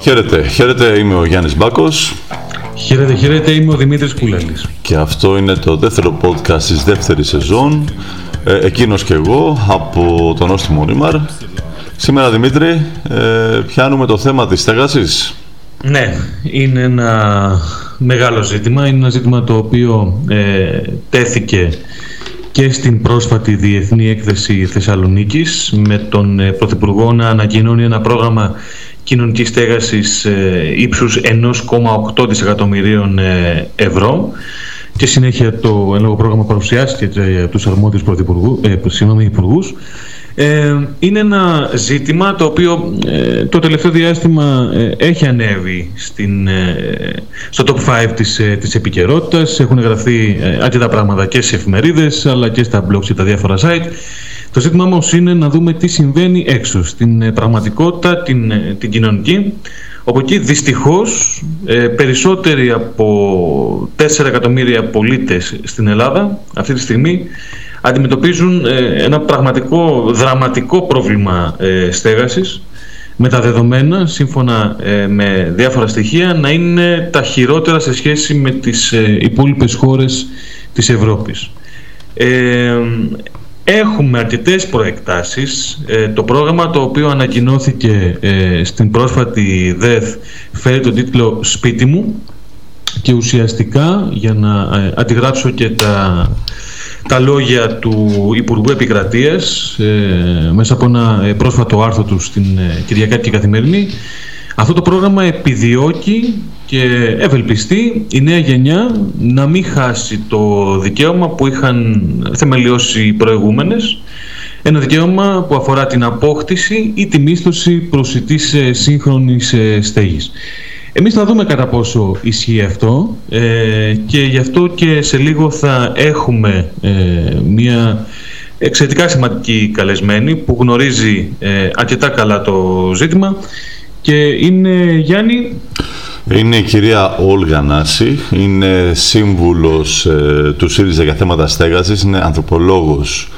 Χαίρετε, χαίρετε, είμαι ο Γιάννης Μπάκος. Χαίρετε, χαίρετε, είμαι ο Δημήτρης Κούλαλης. Και αυτό είναι το δεύτερο podcast της δεύτερης σεζόν. Ε, εκείνος και εγώ από τον Όστιμο Ρήμαρ. Σήμερα, Δημήτρη, ε, πιάνουμε το θέμα της στέγασης. Ναι, είναι ένα μεγάλο ζήτημα. Είναι ένα ζήτημα το οποίο ε, τέθηκε και στην πρόσφατη Διεθνή Έκθεση Θεσσαλονίκης με τον ε, Πρωθυπουργό να ανακοινώνει ένα πρόγραμμα κοινωνικής στέγασης ε, ύψους 1,8 δισεκατομμυρίων ε, ευρώ και συνέχεια το λόγω πρόγραμμα παρουσιάστηκε από τους αρμόδιους ε, υπουργούς ε, είναι ένα ζήτημα το οποίο ε, το τελευταίο διάστημα ε, έχει ανέβει στην, στο top 5 της, της επικαιρότητας. Έχουν γραφτεί αρκετά πράγματα και σε εφημερίδες αλλά και στα blogs και τα διάφορα site. Το ζήτημα όμως είναι να δούμε τι συμβαίνει έξω, στην πραγματικότητα, την, την κοινωνική, όπου εκεί δυστυχώς περισσότεροι από 4 εκατομμύρια πολίτες στην Ελλάδα αυτή τη στιγμή αντιμετωπίζουν ε, ένα πραγματικό δραματικό πρόβλημα ε, στέγασης με τα δεδομένα, σύμφωνα ε, με διάφορα στοιχεία, να είναι τα χειρότερα σε σχέση με τις υπόλοιπες χώρες της Ευρώπης. Έχουμε αρκετές προεκτάσεις. Το πρόγραμμα το οποίο ανακοινώθηκε στην πρόσφατη ΔΕΘ φέρει τον τίτλο «Σπίτι μου» και ουσιαστικά, για να αντιγράψω και τα τα λόγια του Υπουργού Επικρατείας ε, μέσα από ένα ε, πρόσφατο άρθρο του στην ε, Κυριακάτικη Καθημερινή αυτό το πρόγραμμα επιδιώκει και ευελπιστεί η νέα γενιά να μην χάσει το δικαίωμα που είχαν θεμελιώσει οι προηγούμενες ένα δικαίωμα που αφορά την απόκτηση ή τη μίσθωση προσιτής σύγχρονης στέγης. Εμείς θα δούμε κατά πόσο ισχύει αυτό ε, και γι' αυτό και σε λίγο θα έχουμε ε, μια εξαιρετικά σημαντική καλεσμένη που γνωρίζει ε, αρκετά καλά το ζήτημα και είναι Γιάννη... Είναι η κυρία Όλγα Νάση, είναι σύμβουλος ε, του ΣΥΡΙΖΑ για θέματα στέγασης, είναι ανθρωπολόγος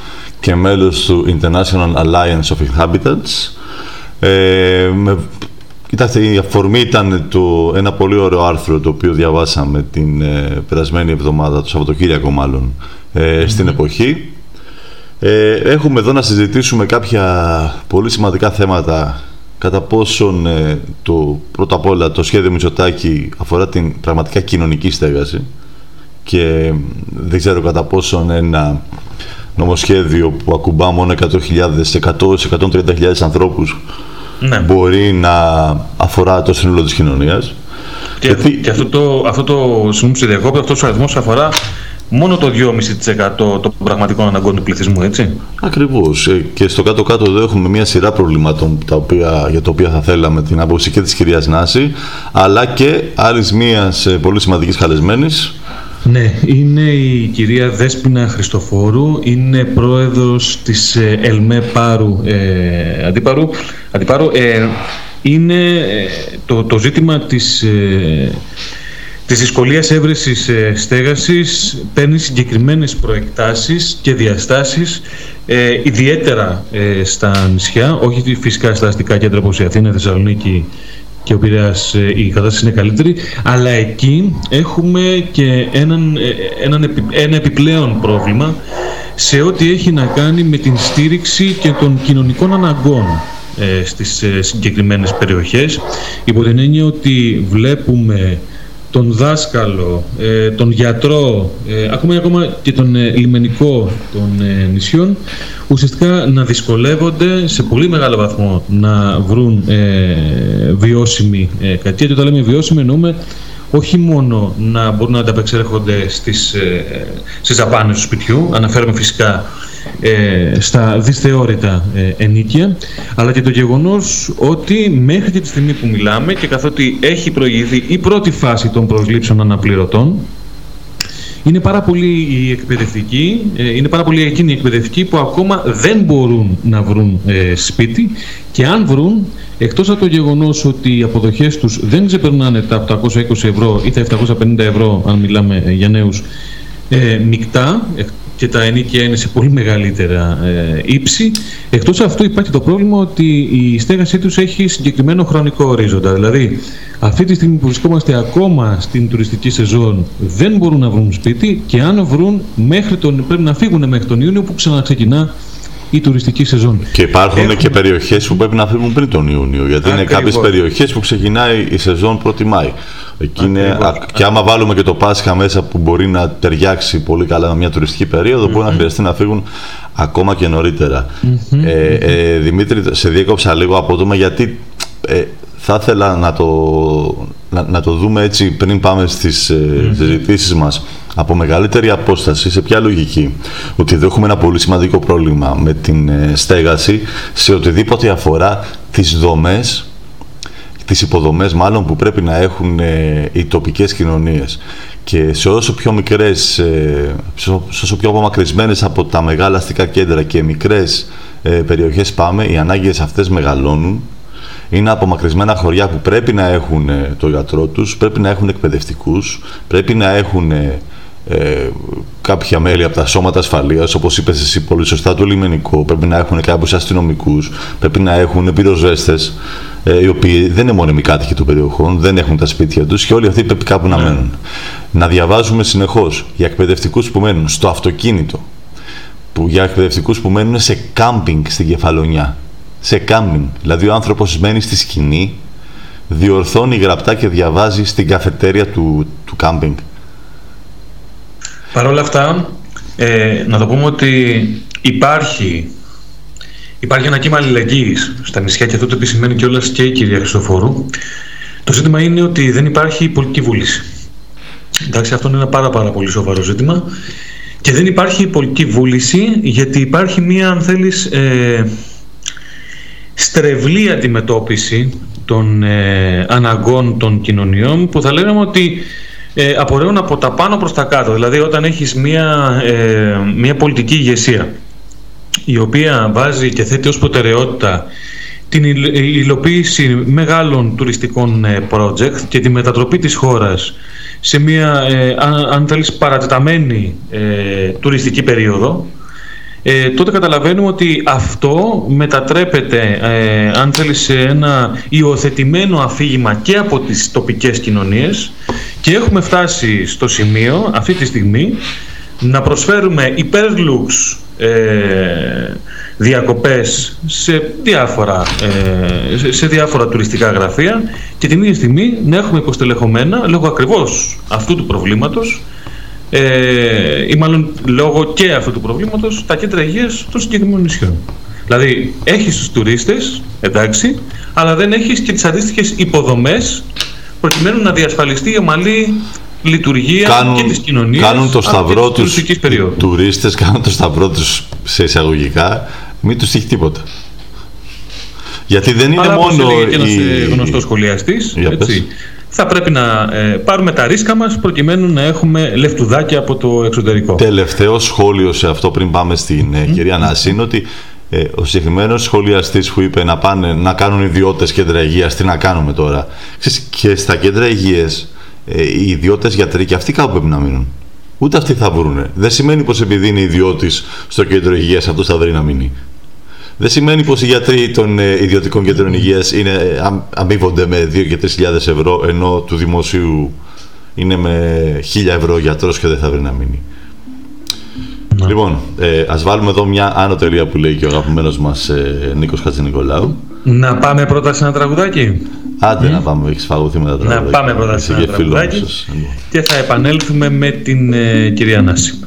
και μέλος του International Alliance of Inhabitants. Ε, Κοιτάξτε, η αφορμή ήταν το, ένα πολύ ωραίο άρθρο το οποίο διαβάσαμε την ε, περασμένη εβδομάδα, το Σαββατοκύριακο μάλλον, ε, στην εποχή. Ε, έχουμε εδώ να συζητήσουμε κάποια πολύ σημαντικά θέματα κατά πόσον ε, το, πρώτα απ' όλα το σχέδιο Μητσοτάκη αφορά την πραγματικά κοινωνική στέγαση και δεν ξέρω κατά πόσον ένα νομοσχέδιο που ακουμπά μόνο 100.000, 100-130.000 ανθρώπους ναι. μπορεί να αφορά το σύνολο της κοινωνίας. Και, Γιατί... και αυτό το, αυτό το συγγνώμη αυτός ο αριθμός αφορά μόνο το 2,5% των πραγματικών αναγκών του πληθυσμού, έτσι. Ακριβώς. Ε, και στο κάτω-κάτω εδώ έχουμε μια σειρά προβλημάτων τα οποία, για τα οποία θα θέλαμε την άποψη και της κυρίας Νάση, αλλά και άλλης μίας ε, πολύ σημαντικής καλεσμένης, ναι, είναι η κυρία Δέσποινα Χριστοφόρου, είναι πρόεδρος της ε, ΕΛΜΕ Πάρου, ε, Αντίπαρου. Αντίπαρου ε, είναι ε, το, το ζήτημα της, ε, της δυσκολίας έβρεσης ε, στέγασης παίρνει συγκεκριμένες προεκτάσεις και διαστάσεις ιδιαίτερα στα νησιά, όχι φυσικά στα αστικά κέντρα όπως η Αθήνα, η Θεσσαλονίκη και ο Πειραιάς ε, η κατάσταση είναι καλύτερη, αλλά εκεί έχουμε και έναν, ε, έναν, ένα επιπλέον πρόβλημα σε ό,τι έχει να κάνει με την στήριξη και των κοινωνικών αναγκών ε, στις ε, συγκεκριμένες περιοχές υπό την έννοια ότι βλέπουμε τον δάσκαλο, ε, τον γιατρό, ε, ακόμα, ακόμα και τον ε, λιμενικό των νησιών ουσιαστικά να δυσκολεύονται σε πολύ μεγάλο βαθμό να βρουν βιώσιμη κατοικία. Και όταν λέμε βιώσιμη εννοούμε όχι μόνο να μπορούν να ανταπεξέρχονται στις, στις του σπιτιού, αναφέρομαι φυσικά ε, στα δυσθεώρητα ε, ενίκια, αλλά και το γεγονός ότι μέχρι και τη στιγμή που μιλάμε και καθότι έχει προηγηθεί η πρώτη φάση των προσλήψεων αναπληρωτών, είναι πάρα πολύ οι εκπαιδευτικοί, ε, είναι πάρα πολύ εκείνοι οι εκπαιδευτικοί που ακόμα δεν μπορούν να βρουν ε, σπίτι και αν βρουν, εκτός από το γεγονός ότι οι αποδοχές τους δεν ξεπερνάνε τα 820 ευρώ ή τα 750 ευρώ, αν μιλάμε για νέους, ε, μεικτά, και τα ενίκια είναι σε πολύ μεγαλύτερα ε, ύψη. Εκτός αυτού υπάρχει το πρόβλημα ότι η στέγασή τους έχει συγκεκριμένο χρονικό ορίζοντα. Δηλαδή, αυτή τη στιγμή που βρισκόμαστε ακόμα στην τουριστική σεζόν δεν μπορούν να βρουν σπίτι και αν βρουν μέχρι τον, πρέπει να φύγουν μέχρι τον Ιούνιο που ξαναξεκινά η τουριστική σεζόν. Και υπάρχουν και περιοχές που πρέπει να φύγουν πριν τον Ιούνιο. Γιατί είναι κάποιες περιοχές που ξεκινάει η σεζόν 1η Μάη. Εκεί είναι, και άμα βάλουμε και το Πάσχα μέσα που μπορεί να ταιριάξει πολύ καλά με μια τουριστική περίοδο, μπορεί να χρειαστεί να φύγουν ακόμα και νωρίτερα. Ε, ε, Δημήτρη, σε διέκοψα λίγο απότομα γιατί ε, θα ήθελα να το, να, το δούμε έτσι πριν πάμε στις ε, συζητήσεις μας από μεγαλύτερη απόσταση, σε ποια λογική; Ότι εδώ έχουμε ένα πολύ σημαντικό πρόβλημα με την ε, στέγαση σε οτιδήποτε αφορά τις δομές, τις υποδομές μάλλον που πρέπει να έχουν ε, οι τοπικές κοινωνίες. Και σε όσο πιο μικρές, ε, σε όσο πιο απομακρυσμένες από τα μεγάλα αστικά κέντρα και μικρές περιοχές πάμε, οι ανάγκες αυτές μεγαλώνουν είναι απομακρυσμένα χωριά που πρέπει να έχουν το γιατρό τους, πρέπει να έχουν εκπαιδευτικούς, πρέπει να έχουν ε, κάποια μέλη από τα σώματα ασφαλείας, όπως είπες εσύ πολύ σωστά, το λιμενικό. Πρέπει να έχουν κάποιους αστυνομικούς, πρέπει να έχουν πυροσβέστες, ε, οι οποίοι δεν είναι μόνιμοι κάτοικοι των περιοχών, δεν έχουν τα σπίτια τους και όλοι αυτοί πρέπει κάπου να ναι. μένουν. Να διαβάζουμε συνεχώς για εκπαιδευτικούς που μένουν στο αυτοκίνητο, που για εκπαιδευτικούς που μένουν σε κάμπινγκ στην κεφαλονιά. Σε κάμπινγκ. Δηλαδή ο άνθρωπος μένει στη σκηνή, διορθώνει γραπτά και διαβάζει στην καφετέρια του, του κάμπινγκ. Παρ' όλα αυτά, ε, να το πούμε ότι υπάρχει, υπάρχει ένα κύμα αλληλεγγύης στα νησιά και αυτό το επισημαίνει κιόλας και η κυρία Χριστοφόρου. Το ζήτημα είναι ότι δεν υπάρχει πολιτική βούληση. Εντάξει, αυτό είναι ένα πάρα, πάρα πολύ σοβαρό ζήτημα. Και δεν υπάρχει πολιτική βούληση γιατί υπάρχει μία, αν θέλεις, ε, στρεβλή αντιμετώπιση των ε, αναγκών των κοινωνιών που θα λέγαμε ότι ε, απορρέουν από τα πάνω προς τα κάτω. Δηλαδή όταν έχεις μια, ε, μια πολιτική ηγεσία η οποία βάζει και θέτει ως προτεραιότητα την υλοποίηση μεγάλων τουριστικών ε, project και τη μετατροπή της χώρας σε μια, ε, αν, αν θέλεις, παρατεταμένη ε, τουριστική περίοδο ε, τότε καταλαβαίνουμε ότι αυτό μετατρέπεται, ε, αν θέλεις, σε ένα υιοθετημένο αφήγημα και από τις τοπικές κοινωνίες και έχουμε φτάσει στο σημείο αυτή τη στιγμή να προσφέρουμε υπέρλουξ ε, διακοπές σε διάφορα, ε, σε διάφορα τουριστικά γραφεία και την ίδια στιγμή να έχουμε υποστελεχωμένα λόγω ακριβώς αυτού του προβλήματος ε, ή μάλλον λόγω και αυτού του προβλήματος τα κέντρα υγείας των συγκεκριμένων νησιών. Δηλαδή έχεις τους τουρίστες, εντάξει, αλλά δεν έχεις και τις αντίστοιχες υποδομές προκειμένου να διασφαλιστεί η ομαλή λειτουργία κάνουν, και της κοινωνίας κάνουν το σταυρό τους, οι τουρίστες κάνουν το σταυρό τους σε εισαγωγικά μην τους τύχει τίποτα γιατί δεν είναι Αλλά μόνο και ένας η... γνωστός σχολιαστής έτσι, θα πρέπει να ε, πάρουμε τα ρίσκα μας προκειμένου να έχουμε λεφτουδάκια από το εξωτερικό. Τελευταίο σχόλιο σε αυτό πριν πάμε στην mm. κυρία Νάση είναι ότι ε, ο συγκεκριμένος σχολιαστής που είπε να, πάνε, να κάνουν ιδιώτες κέντρα υγείας, τι να κάνουμε τώρα; και στα κέντρα υγείας, ε, οι ιδιώτες γιατροί και αυτοί κάπου πρέπει να μείνουν. Ούτε αυτοί θα βρουν. Δεν σημαίνει πως επειδή είναι ιδιώτης στο κέντρο υγείας, αυτός θα βρει να μείνει. Δεν σημαίνει πως οι γιατροί των ε, ιδιωτικών κέντρων υγείας ε, αμείβονται με 2 και 3 ευρώ, ενώ του δημοσίου είναι με 1000 ευρώ γιατρός και δεν θα βρει να μείνει. Ναι. Λοιπόν, ε, ας βάλουμε εδώ μια άνω τελεία που λέει και ο αγαπημένος μας ε, Νίκος Χατζηνικολάου. Να πάμε πρώτα σε ένα τραγουδάκι; Άντε να πάμε, έχεις φαγωθεί με τα τραγουδάκια. Να πάμε πρώτα σε ένα τραγουδάκι και θα επανέλθουμε με την ε, κυρία Νάση.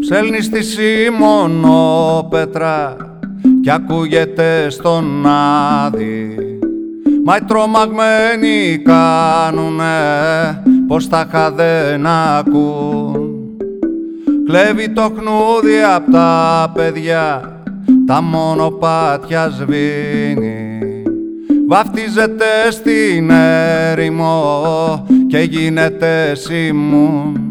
Ψέλνεις στη Σίμωνο Πέτρα κι ακούγεται στον άδει Μα οι τρομαγμένοι κάνουνε πως τα δεν ακούν. Κλέβει το χνούδι απ' τα παιδιά τα μονοπάτια σβήνει. Βαφτίζεται στην έρημο και γίνεται σιμούν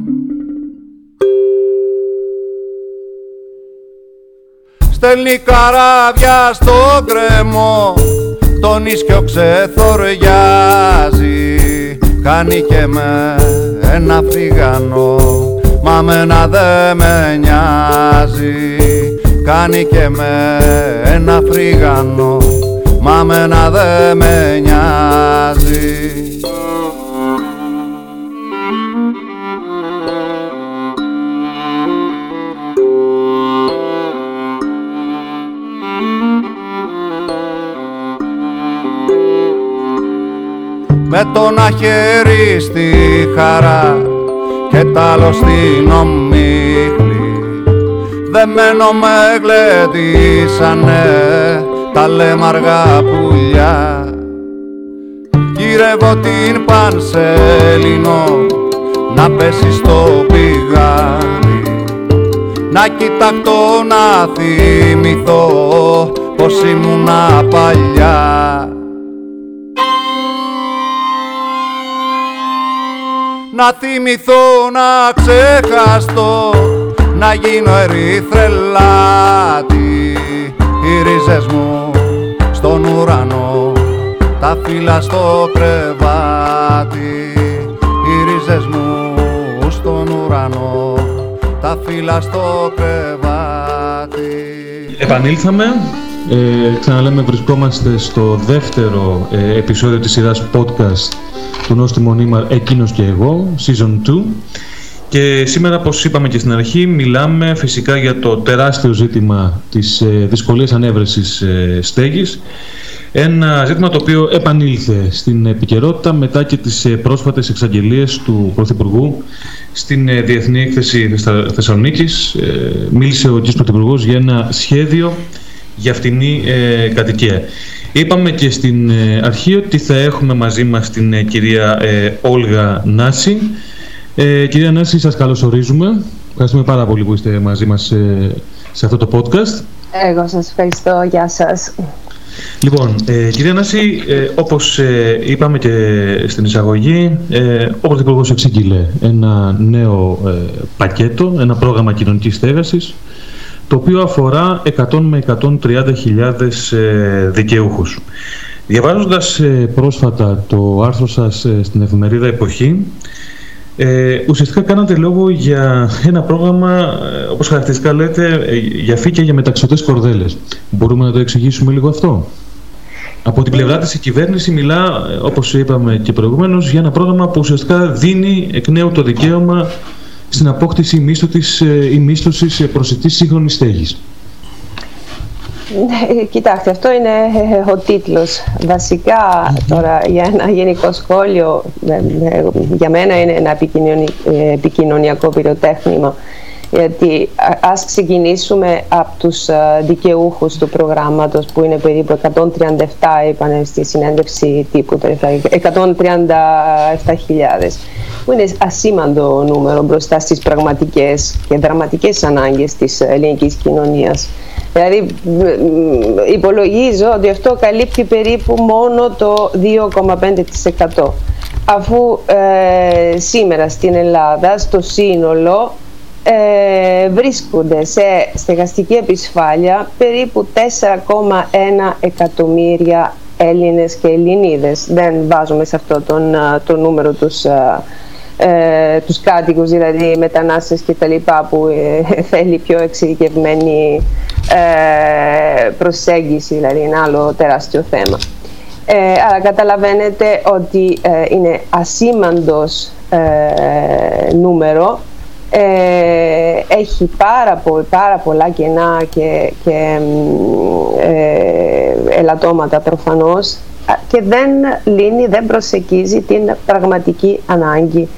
Στέλνει καράβια στο κρεμό τον ίσκιο ξεθοριάζει. Κάνει και με ένα φρυγανό μα μένα δε με νοιάζει. Κάνει και με ένα φρυγανό μα μένα δε με νοιάζει με το να χέρι στη χαρά και τ' άλλο στην ομίχλη. Δεμένο με γλεντήσανε τα λέμαργα πουλιά. Γύρευω την Πανσέλινο να πέσει στο πηγάδι να κοιταχτώ να θυμηθώ πως ήμουνα παλιά να θυμηθώ να ξεχαστώ να γίνω ερυθρελάτη. Οι ρίζες μου στον ουρανό τα φύλλα στο κρεβάτι. Οι ρίζες μου στον ουρανό τα φύλλα στο κρεβάτι. Επανήλθαμε ε, ξαναλέμε βρισκόμαστε στο δεύτερο ε, επεισόδιο της σειράς podcast του Νόστιμο Νίμαρ «Εκείνος και εγώ», Season 2. Και σήμερα, όπως είπαμε και στην αρχή, μιλάμε φυσικά για το τεράστιο ζήτημα της ε, δυσκολίας ανέβρεσης ε, στέγης. Ένα ζήτημα το οποίο επανήλθε στην επικαιρότητα μετά και τις ε, πρόσφατες εξαγγελίες του Πρωθυπουργού στην ε, Διεθνή Έκθεση Θεσσαλονίκης. Ε, μίλησε ο κ. Πρωθυπουργός για ένα σχέδιο για φτηνή κατοικία. Είπαμε και στην ε, αρχή ότι θα έχουμε μαζί μας την ε, κυρία ε, Όλγα Νάση. Ε, κυρία Νάση, σας καλωσορίζουμε. Ευχαριστούμε πάρα πολύ που είστε μαζί μας σε αυτό το podcast. Εγώ σας ευχαριστώ. Γεια σας. Λοιπόν, ε, κυρία Νάση, ε, όπως είπαμε και στην εισαγωγή, ε, ο Πρωθυπουργός εξήγηλε ένα νέο πακέτο, ένα πρόγραμμα κοινωνικής στέγασης, το οποίο αφορά 100 με 130 χιλιάδες ε, δικαιούχους. Διαβάζοντας ε, πρόσφατα το άρθρο σας ε, στην εφημερίδα Εποχή, ε, ουσιαστικά κάνατε λόγο για ένα πρόγραμμα, όπως χαρακτηριστικά λέτε, για φύκια για μεταξωτές κορδέλες. Μπορούμε να το εξηγήσουμε λίγο αυτό; Από την πλευρά της η κυβέρνηση μιλά, όπως είπαμε και προηγουμένως, για ένα πρόγραμμα που ουσιαστικά δίνει εκ νέου το δικαίωμα στην απόκτηση μίσθωτης ή μίσθωσης ε, προσιτής σύγχρονης στέγης. Ναι, κοιτάξτε, αυτό είναι ε, ο τίτλος. Βασικά, τώρα, για ένα γενικό σχόλιο, ε, για μένα είναι ένα επικοινωνιακό πυροτέχνημα γιατί ας ξεκινήσουμε από τους δικαιούχους του προγράμματος που είναι περίπου 137 είπαν στη συνέντευξη τύπου 137.000 που είναι ασήμαντο νούμερο μπροστά στις πραγματικές και δραματικές ανάγκες της ελληνικής κοινωνίας. Δηλαδή υπολογίζω ότι αυτό καλύπτει περίπου μόνο το 2,5% αφού ε, σήμερα στην Ελλάδα στο σύνολο ε, βρίσκονται σε στεγαστική επισφάλεια περίπου 4,1 εκατομμύρια Έλληνες και Ελληνίδες. Δεν βάζουμε σε αυτό τον, το νούμερο τους, ε, τους κάτοικους, δηλαδή μετανάστες και τα λοιπά που ε, θέλει πιο εξειδικευμένη ε, προσέγγιση, δηλαδή ένα άλλο τεράστιο θέμα. Ε, άρα καταλαβαίνετε ότι ε, είναι ασήμαντος νούμερο ε, έχει πάρα, πάρα πολλά κενά και, και ε, ελαττώματα προφανώς και δεν λύνει, δεν προσεγγίζει την πραγματική ανάγκη.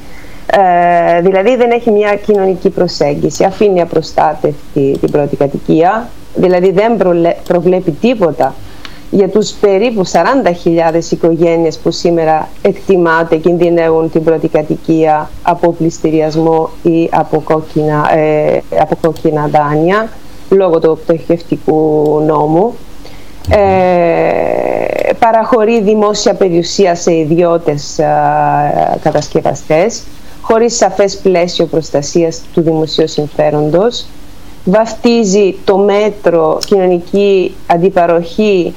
Ε, δηλαδή δεν έχει μια κοινωνική προσέγγιση, αφήνει απροστάτευτη την πρώτη κατοικία, δηλαδή δεν προβλέπει τίποτα για τους περίπου 40.000 οικογένειες που σήμερα εκτιμάται κινδυνεύουν την πρώτη κατοικία από πληστηριασμό ή από κόκκινα, ε, από κόκκινα δάνεια λόγω του πτωχευτικού νόμου. Ε, παραχωρεί δημόσια περιουσία σε ιδιώτες ε, κατασκευαστές χωρίς σαφές πλαίσιο προστασίας του δημοσίου συμφέροντος. Βαφτίζει το μέτρο κοινωνική αντιπαροχή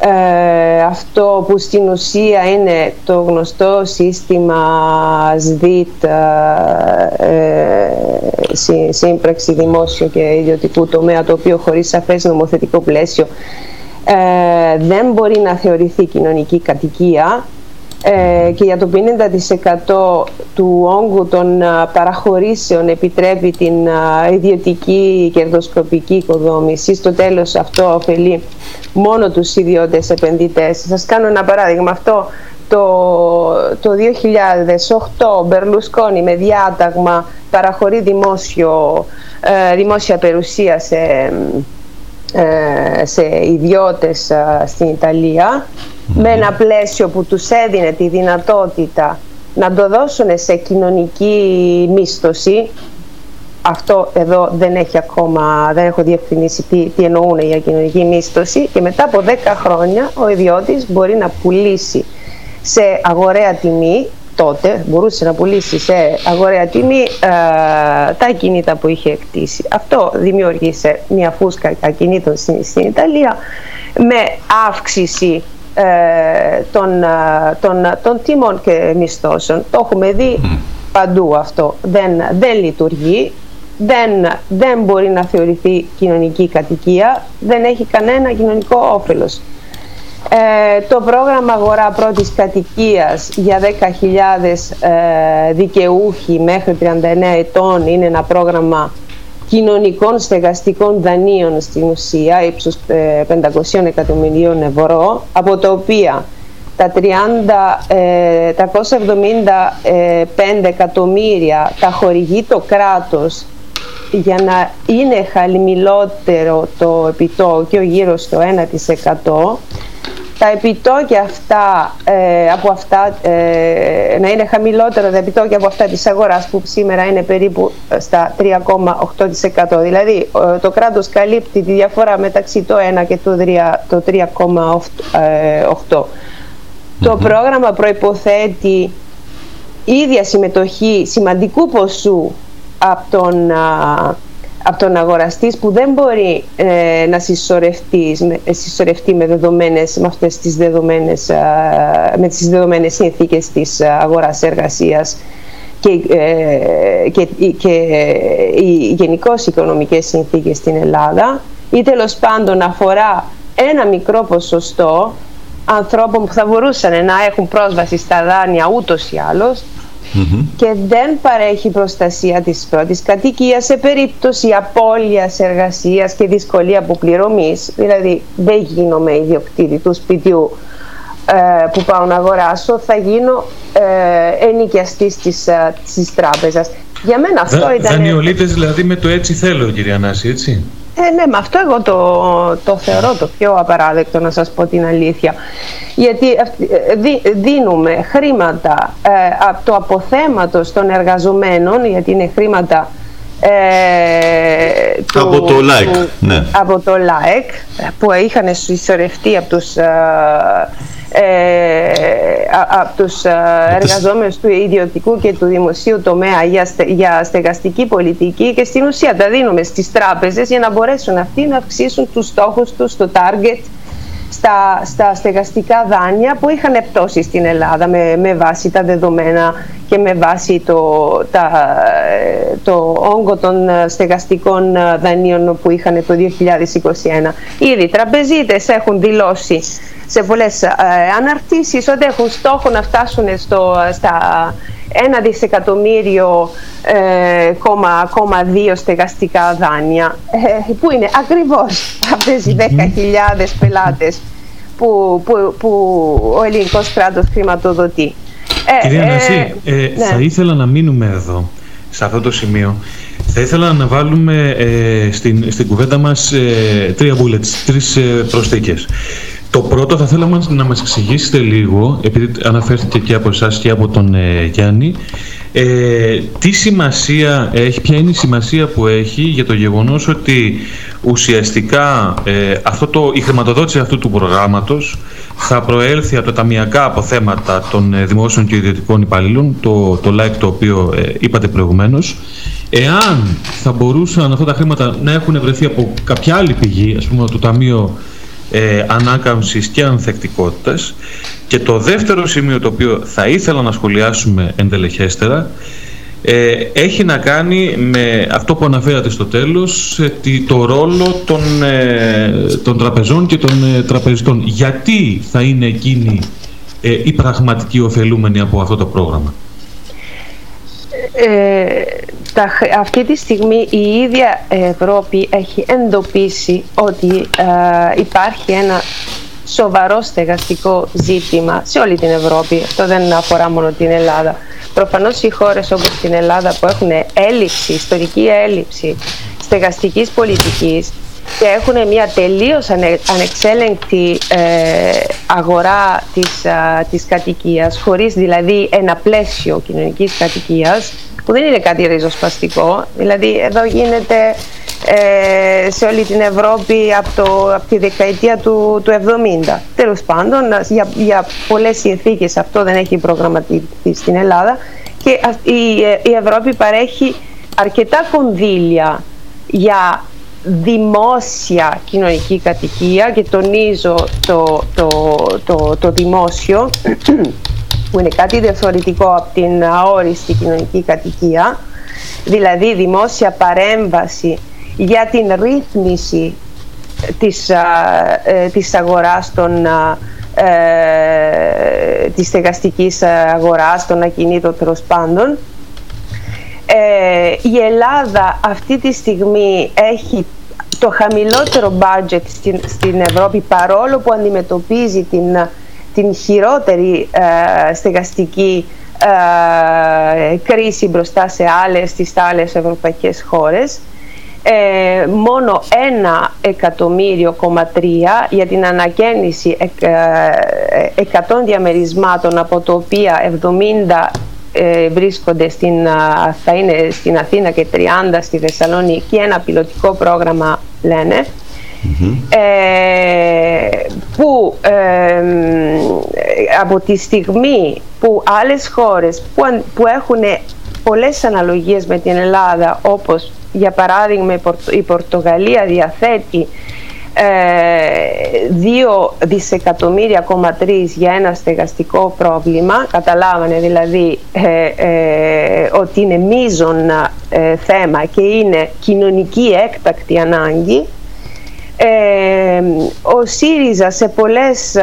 ε, αυτό που στην ουσία είναι το γνωστό σύστημα ΣΔΙΤ, ε, σύμπραξη δημόσιο και ιδιωτικού τομέα, το οποίο χωρίς σαφές νομοθετικό πλαίσιο ε, δεν μπορεί να θεωρηθεί κοινωνική κατοικία. ε, και για το 50% του όγκου των παραχωρήσεων επιτρέπει την ιδιωτική κερδοσκοπική οικοδόμηση. Στο τέλος αυτό ωφελεί μόνο τους ιδιώτες επενδυτές. Σας κάνω ένα παράδειγμα. Αυτό το, το 2008 ο Μπερλουσκόνη με διάταγμα παραχωρεί δημόσιο, ε, δημόσια περιουσία σε, ε, σε ιδιώτες στην Ιταλία με ένα πλαίσιο που τους έδινε τη δυνατότητα να το δώσουν σε κοινωνική μίσθωση αυτό εδώ δεν έχει ακόμα, δεν έχω διευκρινίσει τι, τι εννοούν για κοινωνική μίσθωση και μετά από 10 χρόνια ο ιδιώτης μπορεί να πουλήσει σε αγοραία τιμή τότε μπορούσε να πουλήσει σε αγοραία τιμή ε, τα ακινήτα που είχε εκτίσει. Αυτό δημιούργησε μια φούσκα ακινήτων στην, στην Ιταλία με αύξηση ε, των, ε, των, των τιμών και μισθώσεων. Το έχουμε δει παντού αυτό. Δεν, δεν λειτουργεί, δεν, δεν μπορεί να θεωρηθεί κοινωνική κατοικία, δεν έχει κανένα κοινωνικό όφελος. Ε, το πρόγραμμα αγορά πρώτης κατοικίας για 10.000 ε, δικαιούχοι μέχρι 39 ετών είναι ένα πρόγραμμα κοινωνικών στεγαστικών δανείων στην ουσία ύψους 500 ε, εκατομμυρίων ευρώ από τα οποία τα 30, 375 εκατομμύρια τα χορηγεί το κράτος για να είναι χαμηλότερο το επιτόκιο γύρω στο 1% τα επιτόκια αυτά, ε, από αυτά ε, να είναι χαμηλότερα τα επιτόκια από αυτά της αγοράς που σήμερα είναι περίπου στα 3,8%. Δηλαδή το κράτος καλύπτει τη διαφορά μεταξύ το 1 και το 3,8%. Το πρόγραμμα προϋποθέτει ίδια συμμετοχή σημαντικού ποσού από τον από τον αγοραστής που δεν μπορεί ε, να συσσωρευτεί, συσσωρευτεί με, δεδομένες, με αυτές τις δεδομένες, με τις δεδομένες συνθήκες της αγοράς εργασίας και, ε, και, και οι γενικώς οικονομικές συνθήκες στην Ελλάδα ή τέλος πάντων αφορά ένα μικρό ποσοστό ανθρώπων που θα μπορούσαν να έχουν πρόσβαση στα δάνεια ούτως ή άλλως και δεν παρέχει προστασία της πρώτης κατοικίας σε περίπτωση απώλειας εργασίας και δυσκολία αποπληρωμής. Δηλαδή δεν γίνομαι ιδιοκτήτη του σπιτιού ε, που πάω να αγοράσω, θα γίνω ε, ενοικιαστής της, ε, της τράπεζας. Για μένα αυτό Δα, ήταν... Δανειολίτες δηλαδή με το έτσι θέλω κυρία Νάση, έτσι. Ε, ναι, με αυτό εγώ το, το θεωρώ το πιο απαράδεκτο να σας πω την αλήθεια. Γιατί ε, δίνουμε χρήματα ε, από το αποθέματος των εργαζομένων, γιατί είναι χρήματα ε, του, από το ΛΑΕΚ, ναι. από το ΛΑΕΚ που είχαν συσσωρευτεί από τους ε, από τους ε, εργαζόμενους του ιδιωτικού και του δημοσίου τομέα για, για στεγαστική πολιτική και στην ουσία τα δίνουμε στις τράπεζες για να μπορέσουν αυτοί να αυξήσουν τους στόχους τους, το target στα, στα στεγαστικά δάνεια που είχαν πτώσει στην Ελλάδα με, με βάση τα δεδομένα και με βάση το, τα, το όγκο των στεγαστικών δανείων που είχαν το 2021. Ήδη οι τραπεζίτες έχουν δηλώσει σε πολλές ε, αναρτήσεις ότι έχουν στόχο να φτάσουν στο, στα ένα δισεκατομμύριο ε, κόμμα, δύο στεγαστικά δάνεια ε, που είναι; Ακριβώς αυτές οι 10.000 πελάτες που, που, που ο ελληνικός κράτος χρηματοδοτεί. Ε, Κυρία Νασί, ε, ε, ναι. θα ήθελα να μείνουμε εδώ, σε αυτό το σημείο. Θα ήθελα να βάλουμε στην, στην κουβέντα μας τρία bullets, τρεις προσθήκες. Το πρώτο θα θέλαμε να μας εξηγήσετε λίγο, επειδή αναφέρθηκε και από εσάς και από τον ε, Γιάννη, ε, τι σημασία έχει, ποια είναι η σημασία που έχει για το γεγονός ότι ουσιαστικά ε, αυτό το, η χρηματοδότηση αυτού του προγράμματος θα προέλθει από τα ταμιακά αποθέματα των ε, δημόσιων και ιδιωτικών υπαλλήλων, το, το like το οποίο ε, είπατε προηγουμένως, εάν θα μπορούσαν αυτά τα χρήματα να έχουν βρεθεί από κάποια άλλη πηγή, ας πούμε το Ταμείο ε, Ανάκαμψης και Ανθεκτικότητας και το δεύτερο σημείο το οποίο θα ήθελα να σχολιάσουμε εντελεχέστερα ε, έχει να κάνει με αυτό που αναφέρατε στο τέλος ε, το ρόλο των, ε, των τραπεζών και των ε, τραπεζιτών. Γιατί θα είναι εκείνοι οι πραγματικοί ωφελούμενοι από αυτό το πρόγραμμα; Τα, αυτή τη στιγμή η ίδια Ευρώπη έχει εντοπίσει ότι υπάρχει ένα σοβαρό στεγαστικό ζήτημα σε όλη την Ευρώπη. Αυτό δεν αφορά μόνο την Ελλάδα. Προφανώς οι χώρες όπως την Ελλάδα που έχουν έλλειψη, ιστορική έλλειψη στεγαστικής πολιτικής και έχουν μια τελείως ανεξέλεγκτη ε, αγορά της, α, της κατοικίας, χωρίς δηλαδή ένα πλαίσιο κοινωνικής κατοικίας, που δεν είναι κάτι ριζοσπαστικό. Δηλαδή εδώ γίνεται ε, σε όλη την Ευρώπη από, το, από τη δεκαετία του, του 70. Τέλος πάντων, για, για πολλές συνθήκες αυτό δεν έχει προγραμματιστεί στην Ελλάδα και η, η Ευρώπη παρέχει αρκετά κονδύλια για δημόσια κοινωνική κατοικία και τονίζω το, το, το, το δημόσιο που είναι κάτι διαφορετικό από την αόριστη κοινωνική κατοικία δηλαδή δημόσια παρέμβαση για την ρύθμιση της, ε, της αγοράς των, ε, της στεγαστικής αγοράς των ακινήτων τέλο πάντων. Ε, η Ελλάδα αυτή τη στιγμή έχει το χαμηλότερο budget στην, στην Ευρώπη παρόλο που αντιμετωπίζει την, την χειρότερη ε, στεγαστική ε, κρίση μπροστά σε άλλες, τις άλλες ευρωπαϊκές χώρες. Ε, μόνο ένα εκατομμύριο κομματρία για την ανακαίνιση 100 ε, διαμερισμάτων από το οποία 70 ε, βρίσκονται στην, θα είναι στην Αθήνα και 30 στη Θεσσαλονίκη. Και ένα πιλωτικό πρόγραμμα λένε που από τη στιγμή που άλλες χώρες που, που έχουν πολλές αναλογίες με την Ελλάδα όπως για παράδειγμα η Πορτογαλία διαθέτει ε, 2 δισεκατομμύρια για ένα στεγαστικό πρόβλημα καταλάβανε δηλαδή ε, ε, ότι είναι μείζον ε, θέμα και είναι κοινωνική έκτακτη ανάγκη ο ΣΥΡΙΖΑ σε πολλές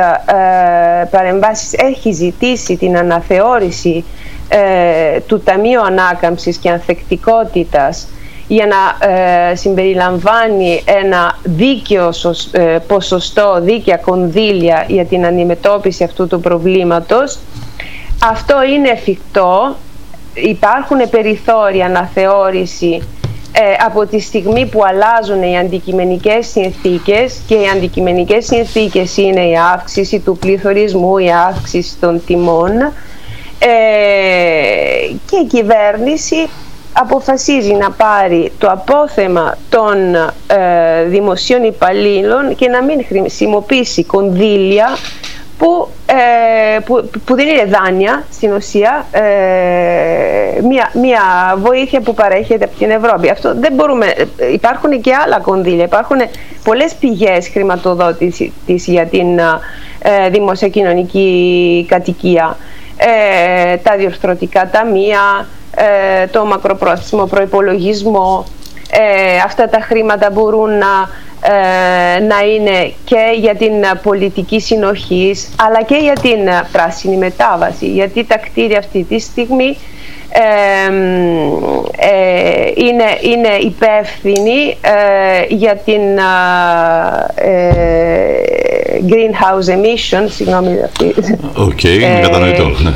παρεμβάσεις έχει ζητήσει την αναθεώρηση του Ταμείου Ανάκαμψης και Ανθεκτικότητας για να ε, συμπεριλαμβάνει ένα δίκαιο ε, ποσοστό, δίκαια κονδύλια για την αντιμετώπιση αυτού του προβλήματος. Αυτό είναι εφικτό. Υπάρχουν περιθώρια αναθεώρηση ε, από τη στιγμή που αλλάζουν οι αντικειμενικές συνθήκες και οι αντικειμενικές συνθήκες είναι η αύξηση του πληθωρισμού, η αύξηση των τιμών και η κυβέρνηση αποφασίζει να πάρει το απόθεμα των ε, δημοσίων υπαλλήλων και να μην χρησιμοποιήσει κονδύλια που, ε, που, που, δεν είναι δάνεια στην ουσία, ε, μια, μια βοήθεια που παρέχεται από την Ευρώπη. Αυτό δεν μπορούμε, υπάρχουν και άλλα κονδύλια, υπάρχουν πολλές πηγές χρηματοδότησης για την ε, δημοσία κοινωνική κατοικία. Ε, τα διορθωτικά ταμεία, ε, το μακροπρόθεσμο προϋπολογισμό. Ε, αυτά τα χρήματα μπορούν να, ε, να είναι και για την πολιτική συνοχής αλλά και για την πράσινη μετάβαση γιατί τα κτίρια αυτή τη στιγμή είναι, είναι υπεύθυνοι για την greenhouse emissions, συγγνώμη αυτή. Ok, okay, είναι κατανοητό. Ναι.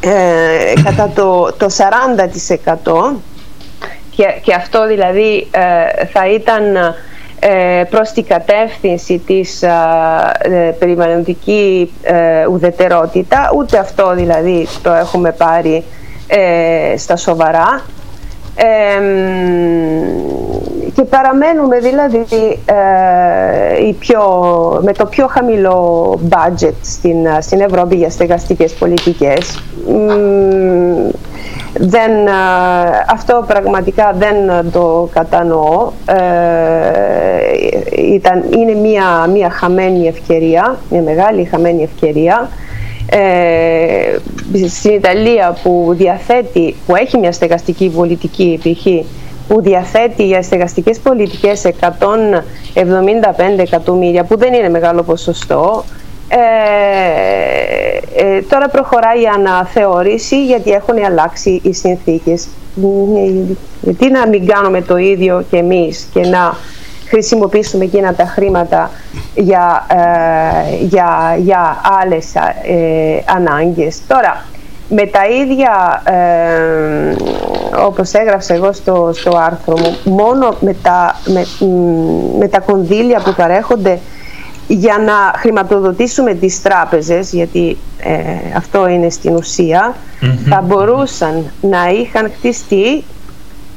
Ε, κατά το, το 40% και, και αυτό δηλαδή ε, θα ήταν ε, προς την κατεύθυνση της ε, περιβαλλοντικής ουδετερότητας ούτε αυτό δηλαδή το έχουμε πάρει στα σοβαρά και παραμένουμε δηλαδή ε, πιο, με το πιο χαμηλό budget στην, στην Ευρώπη για στεγαστικές πολιτικές. Δεν, αυτό πραγματικά δεν το κατανοώ. ήταν, είναι μια, μια χαμένη ευκαιρία, μια μεγάλη χαμένη ευκαιρία. Ε, στην Ιταλία που διαθέτει, που έχει μια στεγαστική πολιτική π.χ που διαθέτει για στεγαστικές πολιτικές 175 εκατομμύρια, που δεν είναι μεγάλο ποσοστό, ε, ε, τώρα προχωράει η αναθεώρηση γιατί έχουν αλλάξει οι συνθήκες. Γιατί να μην κάνουμε το ίδιο και εμείς και να χρησιμοποιήσουμε εκείνα τα χρήματα για, ε, για, για άλλες ε, ανάγκες. Τώρα, με τα ίδια, ε, όπως έγραψα εγώ στο, στο άρθρο μου, μόνο με τα, με, με τα κονδύλια που παρέχονται για να χρηματοδοτήσουμε τις τράπεζες, γιατί ε, αυτό είναι στην ουσια θα μπορούσαν να είχαν χτιστεί,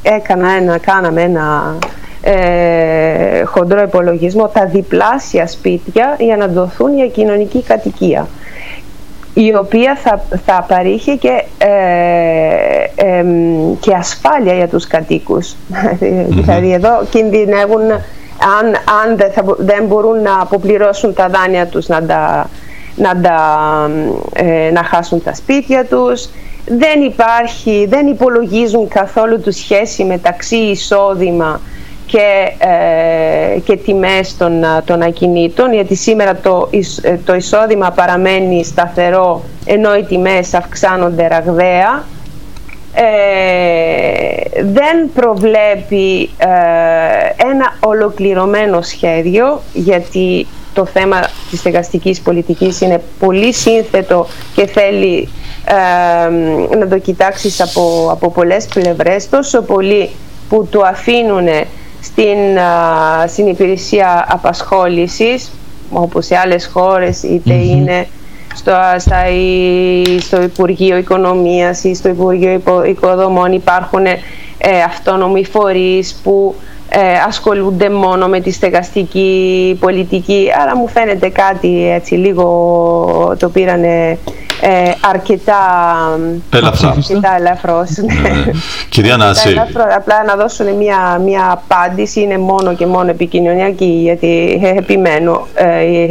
έκανα ένα, κάναμε ένα ε, χοντρό υπολογισμό, τα διπλάσια σπίτια για να δοθούν για κοινωνική κατοικία η οποία θα, θα παρήχε και, ε, και ασφάλεια για τους κατοικους Δηλαδή εδώ κινδυνεύουν αν, αν δεν, θα, δεν μπορούν να αποπληρώσουν τα δάνεια τους να, τα, να, ε, να χάσουν τα σπίτια τους δεν υπάρχει, δεν υπολογίζουν καθόλου τη σχέση μεταξύ εισόδημα και, ε, και τιμές των, των ακινήτων γιατί σήμερα το, ε, το εισόδημα παραμένει σταθερό ενώ οι τιμές αυξάνονται ραγδαία ε, δεν προβλέπει ε, ένα ολοκληρωμένο σχέδιο γιατί το θέμα της στεγαστικής πολιτικής είναι πολύ σύνθετο και θέλει να το κοιτάξεις από, από πολλές πλευρές. Τόσο πολύ που το αφήνουν στην, στην υπηρεσία απασχόλησης όπως σε άλλες χώρες είναι στο, στα, στο Υπουργείο Οικονομίας ή στο Υπουργείο Οικοδομών υπάρχουν ε, αυτόνομοι φορείς που ε, ασχολούνται μόνο με τη στεγαστική πολιτική. Άρα μου φαίνεται κάτι έτσι λίγο το πήρανε ε, αρκετά ελαφρά. Αρκετά ελαφρώς. Ναι. Κυρία Νάση. απλά να δώσουν μια, μια απάντηση είναι μόνο και μόνο επικοινωνιακή γιατί επιμένω. Ε,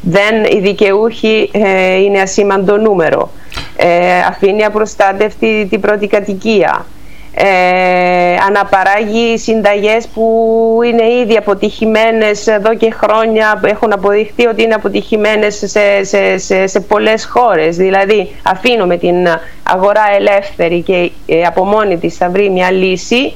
δεν, οι δικαιούχοι ε, είναι ασήμαντο νούμερο. Ε, αφήνει απροστάτευτη την πρώτη κατοικία ε, αναπαράγει συνταγές που είναι ήδη αποτυχημένες εδώ και χρόνια έχουν αποδειχθεί ότι είναι αποτυχημένες σε, σε, σε, σε πολλές χώρες. Δηλαδή αφήνουμε την αγορά ελεύθερη και ε, από μόνη της θα βρει μια λύση.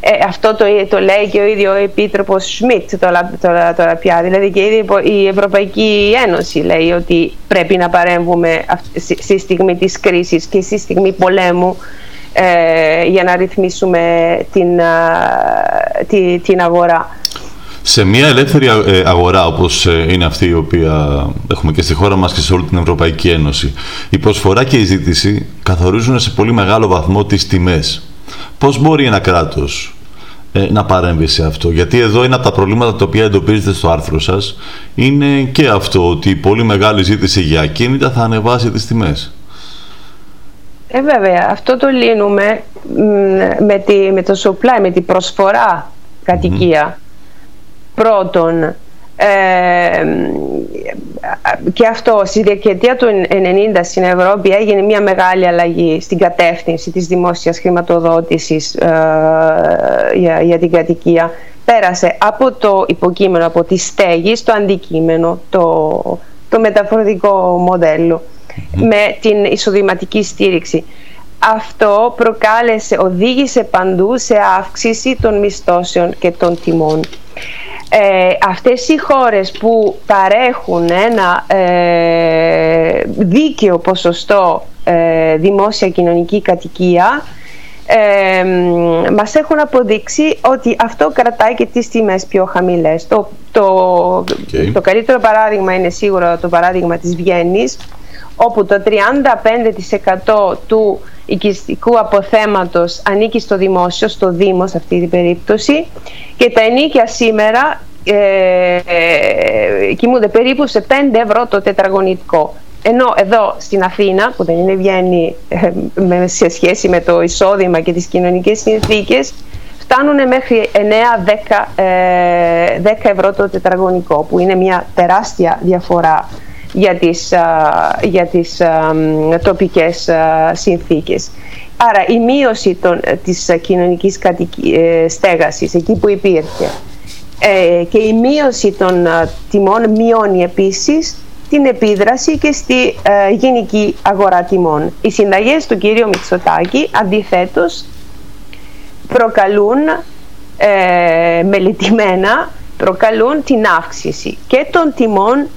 Ε, αυτό το, το λέει και ο ίδιος ο Επίτροπος Σμιτ τώρα, τώρα, τώρα πια. Δηλαδή και η Ευρωπαϊκή Ένωση λέει ότι πρέπει να παρέμβουμε στη στιγμή της κρίσης και στη στιγμή πολέμου ε, για να ρυθμίσουμε την, ε, την αγορά. Σε μια ελεύθερη ε, αγορά όπως είναι αυτή η οποία έχουμε και στη χώρα μας και σε όλη την Ευρωπαϊκή Ένωση, η προσφορά και η ζήτηση καθορίζουν σε πολύ μεγάλο βαθμό τις τιμές. Πώς μπορεί ένα κράτος να παρέμβει σε αυτό; Γιατί εδώ είναι από τα προβλήματα τα οποία εντοπίζετε στο άρθρο σας, είναι και αυτό ότι η πολύ μεγάλη ζήτηση για ακίνητα θα ανεβάσει τις τιμές. Ε, βέβαια, αυτό το λύνουμε με, τη, με το supply, με την προσφορά κατοικία. Πρώτον, ε, και αυτό στη δεκαετία του 90 στην Ευρώπη έγινε μια μεγάλη αλλαγή στην κατεύθυνση της δημόσιας χρηματοδότησης ε, για, για την κατοικία. Πέρασε από το υποκείμενο, από τη στέγη στο αντικείμενο, το, το μεταφορικό μοντέλο με την εισοδηματική στήριξη. Αυτό προκάλεσε, οδήγησε παντού σε αύξηση των μισθώσεων και των τιμών. Ε, αυτές οι χώρες που παρέχουν ένα ε, δίκαιο ποσοστό ε, δημόσια κοινωνική κατοικία ε, μας έχουν αποδείξει ότι αυτό κρατάει και τις τιμές πιο χαμηλές. Το, το, το καλύτερο παράδειγμα είναι σίγουρα το παράδειγμα της Βιέννης όπου το 35% του οικιστικού αποθέματος ανήκει στο δημόσιο, στο Δήμο σε αυτή την περίπτωση και τα ενίκια σήμερα ε, ε, κοιμούνται περίπου σε 5 ευρώ το τετραγωνιτικό ενώ εδώ στην Αθήνα, που δεν είναι βγαίνει σε σχέση με το εισόδημα και τις κοινωνικές συνθήκες, φτάνουν μέχρι 9-10 10 ευρώ το τετραγωνικό, που είναι μια τεράστια διαφορά για τις, για τις τοπικές συνθήκες. Άρα η μείωση των, της κοινωνικής ε, στέγασης εκεί που υπήρχε ε, και η μείωση των τιμών μειώνει επίσης την επίδραση και στη ε, γενική αγορά τιμών. Οι συνταγές του κύριου Μητσοτάκη αντιθέτως προκαλούν ε, μελετημένα προκαλούν την αύξηση και των τιμών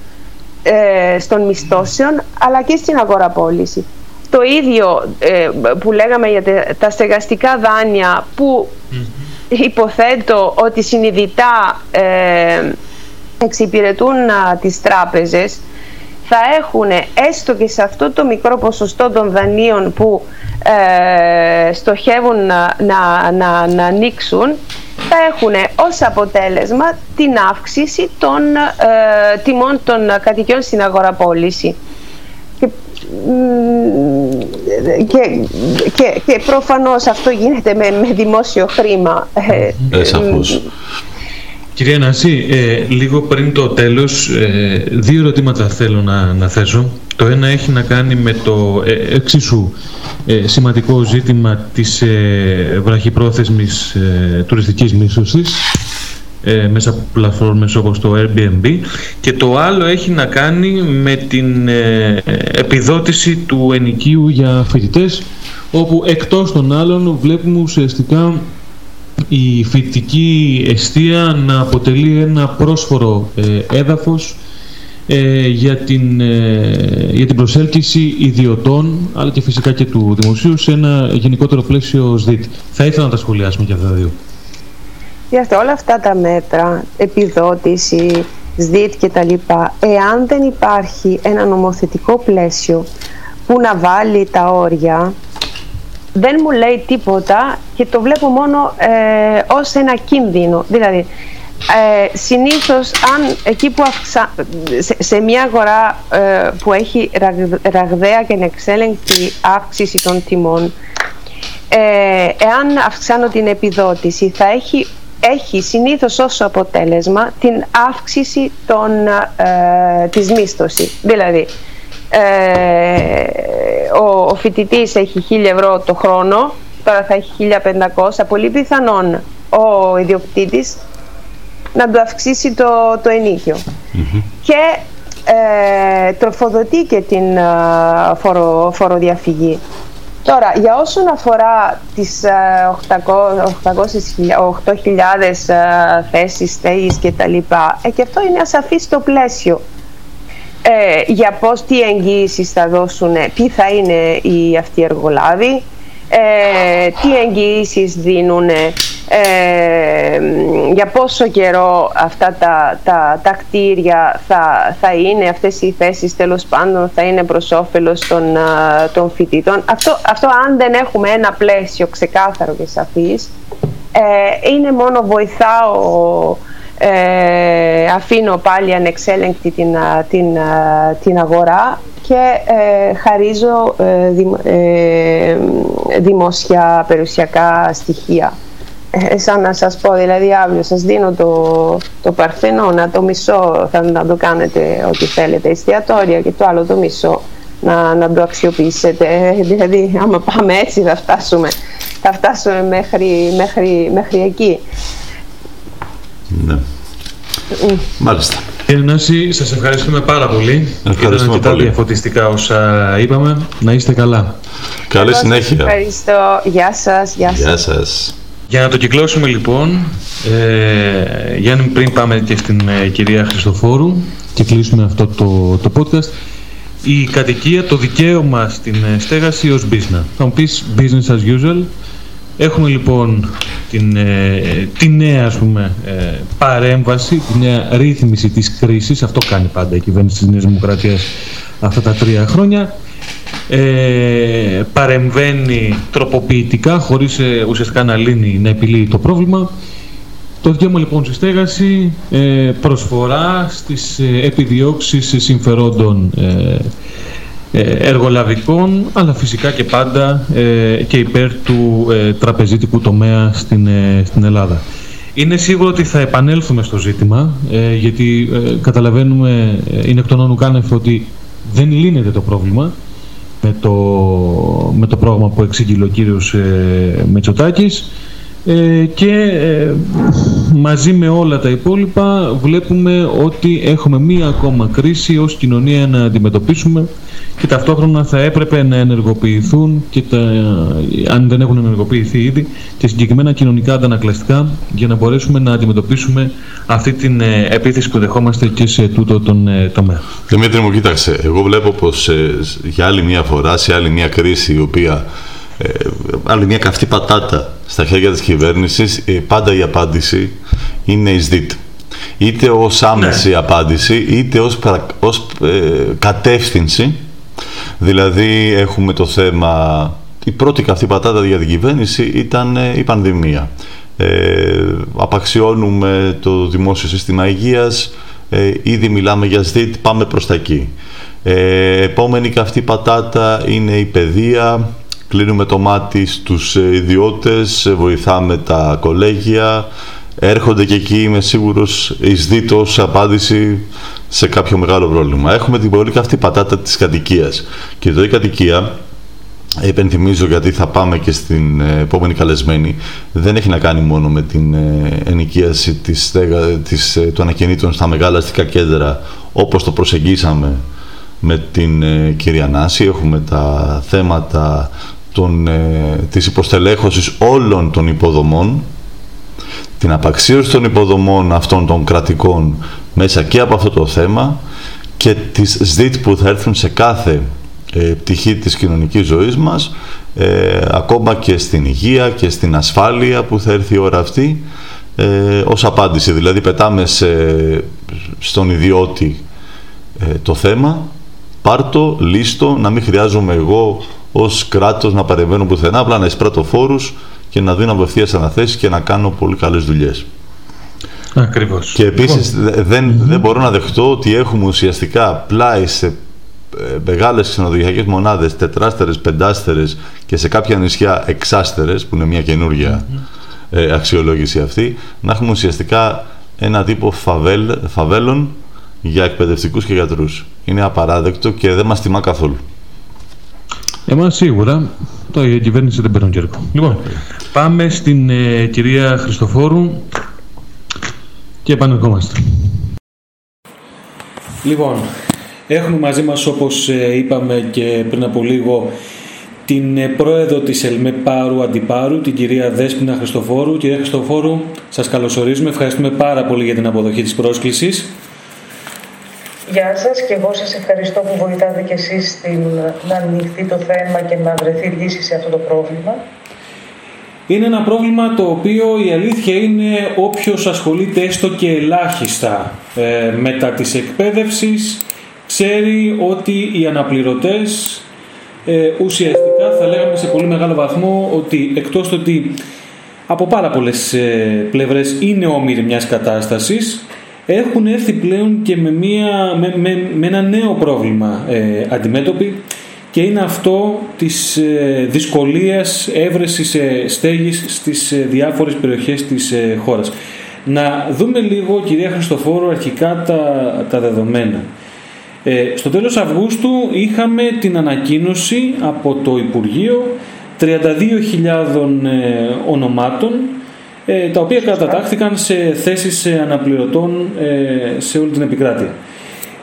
ε, των μισθώσεων αλλά και στην αγοραπόληση. Το ίδιο ε, που λέγαμε για τα στεγαστικά δάνεια που υποθέτω ότι συνειδητά ε, εξυπηρετούν τις τράπεζες θα έχουν έστω και σε αυτό το μικρό ποσοστό των δανείων που ε, στοχεύουν να, να, να, να ανοίξουν θα έχουν ως αποτέλεσμα την αύξηση των ε, τιμών των κατοικιών στην αγοραπόληση. Και, και, και, και προφανώς αυτό γίνεται με, με δημόσιο χρήμα. Ε, ε Κυρία Νάση, ε, λίγο πριν το τέλος, ε, δύο ερωτήματα θέλω να, να θέσω. Το ένα έχει να κάνει με το ε, εξίσου ε, σημαντικό ζήτημα της ε, βραχυπρόθεσμης ε, τουριστικής μίσθωσης ε, μέσα από πλατφόρμες όπως το Airbnb και το άλλο έχει να κάνει με την επιδότηση του ενοικίου για φοιτητές όπου εκτός των άλλων βλέπουμε ουσιαστικά η φοιτητική εστία να αποτελεί ένα πρόσφορο ε, έδαφος ε, για, την, ε, για την προσέλκυση ιδιωτών αλλά και φυσικά και του δημοσίου σε ένα γενικότερο πλαίσιο ΣΔΙΤ. Θα ήθελα να τα σχολιάσουμε και αυτά τα δύο. Για όλα αυτά τα μέτρα, επιδότηση, ΣΔΙΤ και τα λοιπά, εάν δεν υπάρχει ένα νομοθετικό πλαίσιο που να βάλει τα όρια δεν μου λέει τίποτα και το βλέπω μόνο ε, ως ένα κίνδυνο. Δηλαδή, ε, συνήθως αν εκεί που σε, μια αγορά ε, που έχει ραγδαία και ανεξέλεγκτη αύξηση των τιμών ε, εάν αυξάνω την επιδότηση θα έχει, έχει συνήθως ως αποτέλεσμα την αύξηση των, ε, της μίσθωσης. Δηλαδή ε, ο, ο φοιτητής έχει 1000 ευρώ το χρόνο, τώρα θα έχει 1500, πολύ πιθανόν ο ιδιοκτήτης να του αυξήσει το, το ενικιο Και ε, τροφοδοτεί και την ε, φορο, φοροδιαφυγή. Τώρα, για όσον αφορά τις 800, 8.000 θέσεις στέγης και τα λοιπά, ε, και αυτό είναι ασαφής στο πλαίσιο ε, για πώς, τι εγγύησεις θα δώσουν, ποιοι θα είναι οι αυτοί εργολάβοι, ε, τι εγγύησεις δίνουν, ε, για πόσο καιρό αυτά τα, τα, τα κτίρια θα, θα είναι, αυτές οι θέσεις τέλος πάντων θα είναι προς όφελος των, των φοιτητών. Αυτό, αυτό αν δεν έχουμε ένα πλαίσιο ξεκάθαρο και σαφής, ε, είναι μόνο βοηθάω ε, αφήνω πάλι ανεξέλεγκτη την, την, την αγορά και ε, χαρίζω ε, ε, δημόσια περιουσιακά στοιχεία. σαν να σας πω, δηλαδή αύριο σας δίνω το, το Παρθενώνα, το μισό θα να το κάνετε ό,τι θέλετε, εστιατόρια και το άλλο το μισό να, να το αξιοποιήσετε. Δηλαδή άμα πάμε έτσι θα φτάσουμε, θα φτάσουμε μέχρι, μέχρι, μέχρι εκεί. Ναι. Μάλιστα. Κύριε Νάση, σας ευχαριστούμε πάρα πολύ. Ευχαριστούμε Ήταν πολύ. διαφωτιστικά όσα είπαμε. Να είστε καλά. Καλή συνέχεια. Ευχαριστώ. Γεια σας. Γεια σας. Γεια σας. Για να το κυκλώσουμε λοιπόν, ε, Γιάννη πριν πάμε και στην ε, κυρία Χριστοφόρου και κλείσουμε αυτό το, το podcast, η κατοικία, το δικαίωμα στην ε, στέγαση ως business. Θα μου πεις business as usual, Έχουμε λοιπόν την, ε, τη νέα ας πούμε, ε, παρέμβαση, τη νέα ρύθμιση της κρίσης, αυτό κάνει πάντα η κυβέρνηση της Νέας Δημοκρατίας αυτά τα τρία χρόνια. Ε, παρεμβαίνει τροποποιητικά χωρίς ε, ουσιαστικά να λύνει, να επιλύει το πρόβλημα. Το δικαίωμα λοιπόν στη στέγαση ε, προσφορά στις επιδιώξεις συμφερόντων εργολαβικών, αλλά φυσικά και πάντα και υπέρ του τραπεζίτικου τομέα στην, στην Ελλάδα. Είναι σίγουρο ότι θα επανέλθουμε στο ζήτημα, γιατί καταλαβαίνουμε, είναι εκ των όνων ότι δεν λύνεται το πρόβλημα με το, με το πρόγραμμα που εξήγηλε ο κύριος ε, Μετσοτάκης ε, και ε, μαζί με όλα τα υπόλοιπα βλέπουμε ότι έχουμε μία ακόμα κρίση ως κοινωνία να αντιμετωπίσουμε και ταυτόχρονα θα έπρεπε να ενεργοποιηθούν και τα, αν δεν έχουν ενεργοποιηθεί ήδη και συγκεκριμένα κοινωνικά αντανακλαστικά για να μπορέσουμε να αντιμετωπίσουμε αυτή την ε, επίθεση που δεχόμαστε και σε τούτο τον τομέα. Δημήτρη μου, κοίταξε, εγώ βλέπω πως για άλλη μία φορά, σε άλλη μία κρίση η οποία ε, άλλη μια καυτή πατάτα στα χέρια της κυβέρνησης, ε, πάντα η απάντηση είναι εις δίτ. Είτε ως άμεση ναι. απάντηση, είτε ως, ως ε, κατεύθυνση. Δηλαδή έχουμε το θέμα, η πρώτη καυτή πατάτα για την κυβέρνηση ήταν η πανδημία. Ε, απαξιώνουμε το δημόσιο σύστημα υγείας, ήδη μιλάμε για ΣΔΙΤ, πάμε προς τα εκεί. επόμενη καυτή πατάτα είναι η παιδεία, κλείνουμε το μάτι στους ε, ιδιώτες, ε, βοηθάμε τα κολέγια, έρχονται και εκεί, είμαι σίγουρος, εις δίτως απάντηση σε κάποιο μεγάλο πρόβλημα. Έχουμε την πολύ καυτή πατάτα της κατοικίας. Και εδώ η κατοικία, επενθυμίζω γιατί θα πάμε και στην ε, επόμενη καλεσμένη, δεν έχει να κάνει μόνο με την ενοικίαση της, της, των ακινήτων στα μεγάλα αστικά κέντρα, όπως το προσεγγίσαμε με την κυρία Νάση. Έχουμε τα θέματα των, ε, της υποστελέχωσης όλων των υποδομών, την απαξίωση των υποδομών αυτών των κρατικών μέσα και από αυτό το θέμα και τις ΣΔΙΤ που θα έρθουν σε κάθε ε, πτυχή της κοινωνικής ζωής μας, ε, ακόμα και στην υγεία και στην ασφάλεια που θα έρθει η ώρα αυτή, ε, ως απάντηση. Δηλαδή πετάμε σε, στον ιδιώτη ε, το θέμα, πάρτο, λίστο, να μην χρειάζομαι εγώ ως κράτος να παρεμβαίνω πουθενά, απλά να εισπράττω φόρους και να δίνω απευθείας αναθέσεις και να κάνω πολύ καλές δουλειές. Ακριβώς. Και επίσης λοιπόν. δεν, δεν μπορώ να δεχτώ ότι έχουμε ουσιαστικά πλάι σε ε, μεγάλες ξενοδοχειακές μονάδες, τετράστερες, πεντάστερες και σε κάποια νησιά εξάστερες, που είναι μια καινούργια ε, αξιολόγηση αυτή, να έχουμε ουσιαστικά ένα τύπο φαβέλ, φαβέλων για εκπαιδευτικούς και γιατρούς. Είναι απαράδεκτο και δεν μας τιμά καθόλου. Εμάς σίγουρα, το η κυβέρνηση δεν παίρνει κέρδο. Λοιπόν, πάμε στην ε, κυρία Χριστοφόρου και επανερχόμαστε. Λοιπόν, έχουμε μαζί μας όπως ε, είπαμε και πριν από λίγο την ε, πρόεδρο της ΕΛΜΕ Πάρου Αντιπάρου, την κυρία Δέσποινα Χριστοφόρου. Κυρία Χριστοφόρου, σας καλωσορίζουμε. Ευχαριστούμε πάρα πολύ για την αποδοχή της πρόσκλησης. Γεια σας και εγώ σας ευχαριστώ που βοηθάτε και εσείς στην, να ανοιχτεί το θέμα και να βρεθεί λύση σε αυτό το πρόβλημα. Είναι ένα πρόβλημα το οποίο η αλήθεια είναι όποιος ασχολείται έστω και ελάχιστα ε, μετά της εκπαίδευσης ξέρει ότι οι αναπληρωτές ε, ουσιαστικά θα λέγαμε σε πολύ μεγάλο βαθμό ότι εκτός του ότι από πάρα πολλές ε, πλευρές είναι όμοιροι μιας κατάστασης έχουν έρθει πλέον και με, μια, με, με, ένα νέο πρόβλημα ε, αντιμέτωποι και είναι αυτό της ε, δυσκολίας έβρεσης ε, στέγης στις ε, διάφορες περιοχές της ε, χώρας. Να δούμε λίγο, κυρία Χριστοφόρου, αρχικά τα, τα δεδομένα. Ε, στο τέλος Αυγούστου είχαμε την ανακοίνωση από το Υπουργείο 32.000 ονομάτων ε, τα οποία κατατάχθηκαν σε θέσεις αναπληρωτών ε, σε όλη την επικράτεια.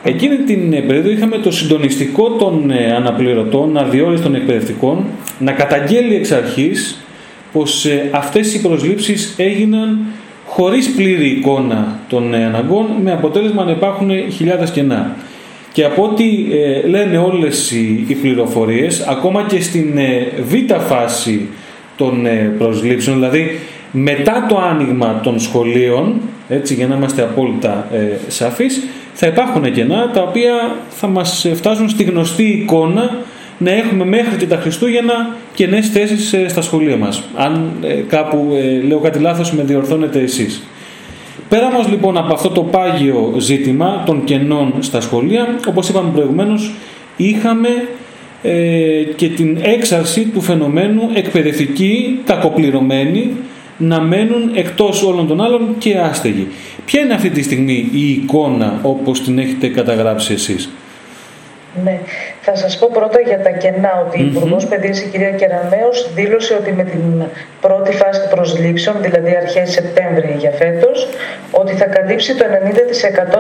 Εκείνη την περίοδο είχαμε το συντονιστικό των ε, αναπληρωτών, αδιόριστων εκπαιδευτικών, να καταγγέλει εξ αρχής πως αυτές οι προσλήψεις έγιναν χωρίς πλήρη εικόνα των αναγκών, με αποτέλεσμα να υπάρχουν χιλιάδες κενά. Και από ό,τι λένε όλες οι πληροφορίες, ακόμα και στην β' φάση των προσλήψεων, δηλαδή μετά το άνοιγμα των σχολείων, έτσι για να είμαστε απόλυτα ε, σαφείς, θα υπάρχουν κενά τα οποία θα μας φτάσουν στη γνωστή εικόνα να έχουμε μέχρι και τα Χριστούγεννα κενές θέσεις ε, στα σχολεία μας. Αν ε, κάπου ε, λέω κάτι λάθος με διορθώνετε εσείς. Πέρα μας λοιπόν από αυτό το πάγιο ζήτημα των κενών στα σχολεία, όπως είπαμε προηγουμένως, είχαμε ε, και την έξαρση του φαινομένου εκπαιδευτικοί, κακοπληρωμένοι, να μένουν εκτός όλων των άλλων και άστεγοι. Ποια είναι αυτή τη στιγμή η εικόνα όπως την έχετε καταγράψει εσείς; Ναι. Θα σας πω πρώτα για τα κενά ότι η Υπουργός Παιδείας η κυρία Κεραμέως δήλωσε ότι με την πρώτη φάση προσλήψεων, δηλαδή αρχές Σεπτέμβρη για φέτος, ότι θα καλύψει το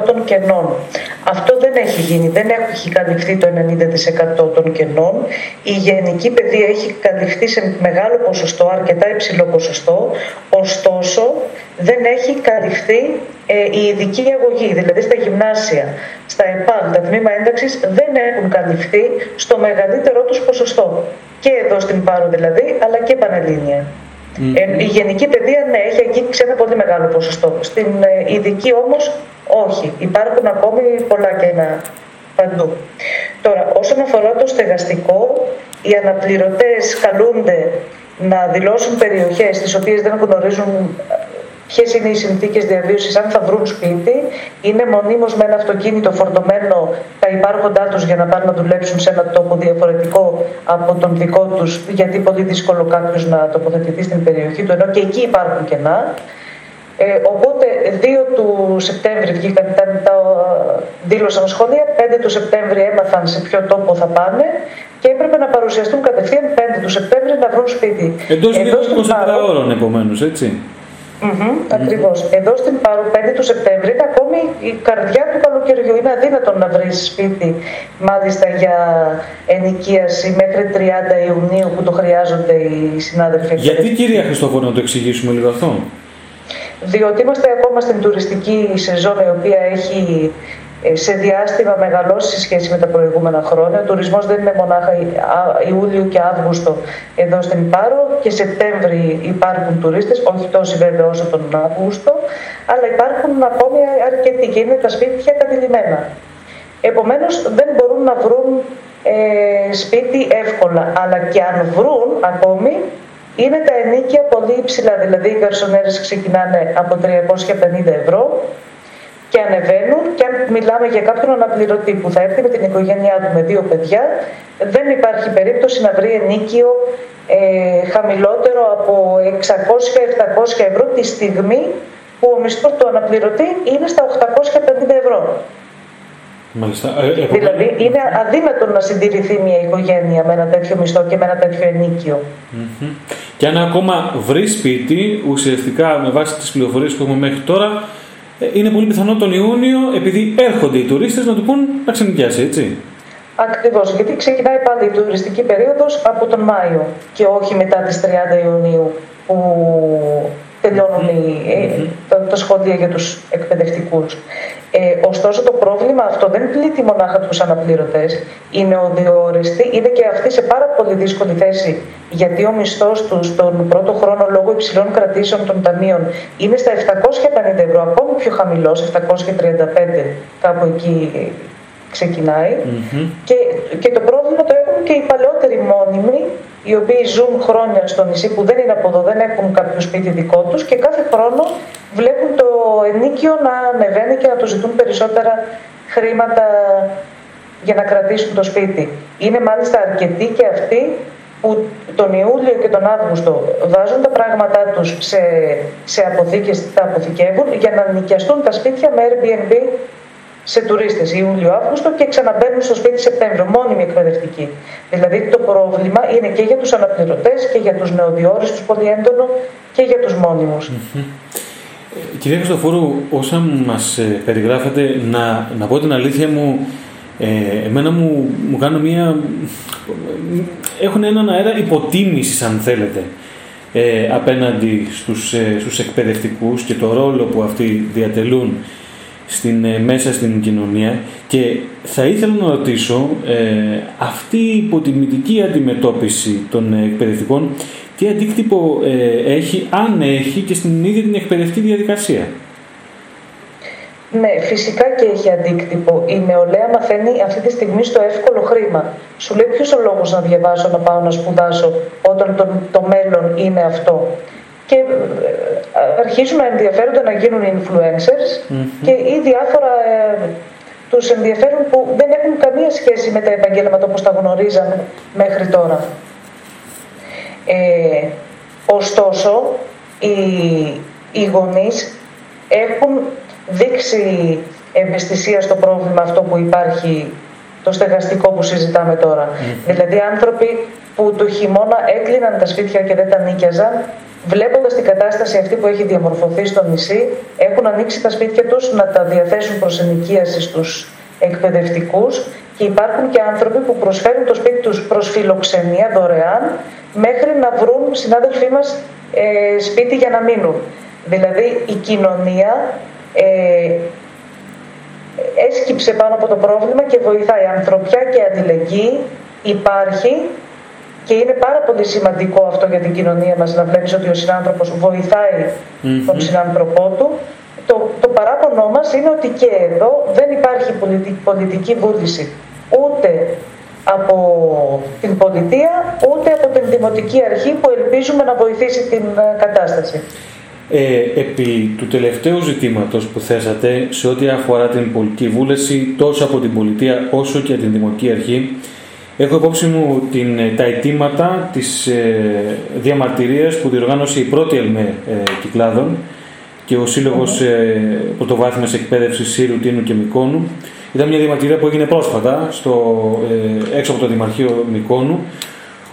90% των κενών. Αυτό δεν έχει γίνει, δεν έχει καλυφθεί το 90% των κενών. Η γενική παιδεία έχει καλυφθεί σε μεγάλο ποσοστό, αρκετά υψηλό ποσοστό, ωστόσο δεν έχει καλυφθεί ε, η ειδική αγωγή, δηλαδή στα γυμνάσια, στα ΕΠΑΔ, τα τμήμα ένταξης δεν έχουν καλυφθεί στο μεγαλύτερό τους ποσοστό. Και εδώ στην Πάρο δηλαδή, αλλά και πανελλήνια. Ε, η γενική παιδεία, ναι, έχει αγγίξει ένα πολύ μεγάλο ποσοστό. Στην ε, ειδική όμως, όχι. Υπάρχουν ακόμη πολλά κενά παντού. Τώρα, όσον αφορά το στεγαστικό, οι αναπληρωτές καλούνται να δηλώσουν περιοχές τις οποίες δεν γνωρίζουν ποιες είναι οι συνθήκες διαβίωσης, αν θα βρουν σπίτι, είναι μονίμως με ένα αυτοκίνητο φορτωμένο τα υπάρχοντά τους για να πάνε να δουλέψουν σε ένα τόπο διαφορετικό από τον δικό τους, γιατί πολύ δύσκολο κάποιος να τοποθετηθεί στην περιοχή του, ενώ και εκεί υπάρχουν κενά. Ε, οπότε 2 του Σεπτέμβρη βγήκαν, τα, τα, δήλωσαν σχολεία, 5 του Σεπτέμβρη έμαθαν σε ποιο τόπο θα πάνε και έπρεπε να παρουσιαστούν κατευθείαν 5 του Σεπτέμβρη να βρουν σπίτι. Εντός λίγο 24 ώρων επομένως, έτσι. Mm-hmm, Ακριβώς. Εδώ στην Πάρου 5 του Σεπτέμβρη είναι ακόμη η καρδιά του καλοκαιριού. Είναι αδύνατο να βρεις σπίτι, μάλιστα για ενοικίαση μέχρι 30 Ιουνίου που το χρειάζονται οι συνάδελφοι. Γιατί, κυρία Χριστόφορο, να το εξηγήσουμε λίγο αυτό; Διότι είμαστε ακόμα στην τουριστική σεζόν η οποία έχει ε, σε διάστημα μεγαλώσει σε σχέση με τα προηγούμενα χρόνια. Ο τουρισμός δεν είναι μονάχα Ιούλιο και Αύγουστο εδώ στην Πάρο και Σεπτέμβρη υπάρχουν τουρίστες, όχι τόσοι βέβαια όσο τον Αύγουστο, αλλά υπάρχουν ακόμη αρκετοί και είναι τα σπίτια κατηλημένα. Επομένως δεν μπορούν να βρουν ε, σπίτι εύκολα, αλλά και αν βρουν ακόμη είναι τα ενίκια πολύ υψηλά, δηλαδή οι καρσονέρες ξεκινάνε από 350 ευρώ και ανεβαίνουν και αν μιλάμε για κάποιον αναπληρωτή που θα έρθει με την οικογένειά του με δύο παιδιά δεν υπάρχει περίπτωση να βρει ενίκιο ε, χαμηλότερο από 600-700 ευρώ τη στιγμή που ο μισθός του αναπληρωτή είναι στα 850 ευρώ. Μάλιστα. Ε, ε, δηλαδή είναι αδύνατο να συντηρηθεί μια οικογένεια με ένα τέτοιο μισθό και με ένα τέτοιο ενίκιο. Mm-hmm. Και αν ακόμα βρει σπίτι, ουσιαστικά με βάση τις πληροφορίες που έχουμε μέχρι τώρα, ε, είναι πολύ πιθανό τον Ιούνιο, επειδή έρχονται οι τουρίστες, να του πούν να ξενοικιάσει, έτσι. Ακριβώς, γιατί ξεκινάει πάλι η τουριστική περίοδος από τον Μάιο και όχι μετά τις 30 Ιουνίου που τελειώνουν mm-hmm. τα, σχολεία για τους εκπαιδευτικούς. Ε, ωστόσο το πρόβλημα αυτό δεν πλήττει μονάχα τους αναπληρωτές. Οι νεοδιοριστοί είναι και αυτοί σε πάρα πολύ δύσκολη θέση γιατί ο μισθός τους τον πρώτο χρόνο λόγω υψηλών κρατήσεων των ταμείων είναι στα 750 ευρώ, ακόμη πιο χαμηλός, 735 κάπου εκεί ξεκινάει. Mm-hmm. Και, και το πρόβλημα το έχουν και οι παλαιότεροι μόνιμοι οι οποίοι ζουν χρόνια στο νησί που δεν είναι από εδώ, δεν έχουν κάποιο σπίτι δικό τους και κάθε χρόνο βλέπουν το ενίκιο να ανεβαίνει και να του ζητούν περισσότερα χρήματα για να κρατήσουν το σπίτι. Είναι μάλιστα αρκετοί και αυτοί που τον Ιούλιο και τον Αύγουστο βάζουν τα πράγματά τους σε, σε αποθήκες, τα αποθηκεύουν για να νοικιαστούν τα σπίτια με Airbnb σε τουρίστες Ιούλιο-Αύγουστο και ξαναμπαίνουν στο σπίτι Σεπτέμβριο, μόνιμη εκπαιδευτική. Δηλαδή το πρόβλημα είναι και για τους αναπληρωτές και για τους νεοδιόριστους πολύ έντονο και για τους μόνιμους. Κυρία Χριστοφόρου, όσα μας ε, περιγράφετε, να, να πω την αλήθεια μου, ε, εμένα μου, μου κάνουν μια... έχουν έναν αέρα υποτίμησης αν θέλετε ε, απέναντι στους, ε, στους εκπαιδευτικούς και το ρόλο που αυτοί διατελούν στην, ε, μέσα στην κοινωνία και θα ήθελα να ρωτήσω ε, αυτή η υποτιμητική αντιμετώπιση των εκπαιδευτικών τι αντίκτυπο ε, έχει, αν έχει και στην ίδια την εκπαιδευτική διαδικασία; Ναι, φυσικά και έχει αντίκτυπο. Η νεολαία μαθαίνει αυτή τη στιγμή στο εύκολο χρήμα. Σου λέει ποιος ο λόγος να διαβάσω, να πάω να σπουδάσω, όταν το, το μέλλον είναι αυτό; Και ε, αρχίζουν να ενδιαφέρονται να γίνουν influencers και ή διάφορα ε, τους ενδιαφέρουν που δεν έχουν καμία σχέση με τα επαγγέλματα όπως τα γνωρίζαμε μέχρι τώρα. Ε, ωστόσο, οι, οι γονείς έχουν δείξει ευαισθησία στο πρόβλημα αυτό που υπάρχει, το στεγαστικό που συζητάμε τώρα. Δηλαδή άνθρωποι που το χειμώνα έκλειναν τα σπίτια και δεν τα νίκιαζαν, βλέποντας την κατάσταση αυτή που έχει διαμορφωθεί στο νησί, έχουν ανοίξει τα σπίτια τους να τα διαθέσουν προς ενοικίαση στους εκπαιδευτικούς και υπάρχουν και άνθρωποι που προσφέρουν το σπίτι τους προς φιλοξενία δωρεάν μέχρι να βρουν συνάδελφοί μας ε, σπίτι για να μείνουν. Δηλαδή η κοινωνία ε, έσκυψε πάνω από το πρόβλημα και βοηθάει. Ανθρωπιά και αντιλεγγύη υπάρχει και είναι πάρα πολύ σημαντικό αυτό για την κοινωνία μας να βλέπεις ότι ο συνάνθρωπος βοηθάει τον συνάνθρωπό του. Το, το παράπονό μας είναι ότι και εδώ δεν υπάρχει πολιτική, πολιτική βούληση ούτε από την πολιτεία ούτε από την δημοτική αρχή που ελπίζουμε να βοηθήσει την ε, κατάσταση. Ε, επί του τελευταίου ζητήματος που θέσατε σε ό,τι αφορά την πολιτική βούληση τόσο από την πολιτεία όσο και την δημοτική αρχή Έχω υπόψη μου την, ε, τα αιτήματα της ε, διαμαρτυρίας που διοργάνωσε η πρώτη ΕΛΜΕ ε, Κυκλάδων και ο Σύλλογος ε, Πρωτοβάθμιας Εκπαίδευσης Σύρου, Τίνου και Μικόνου. Ήταν μια διαμαρτυρία που έγινε πρόσφατα στο, ε, έξω από το Δημαρχείο Μικόνου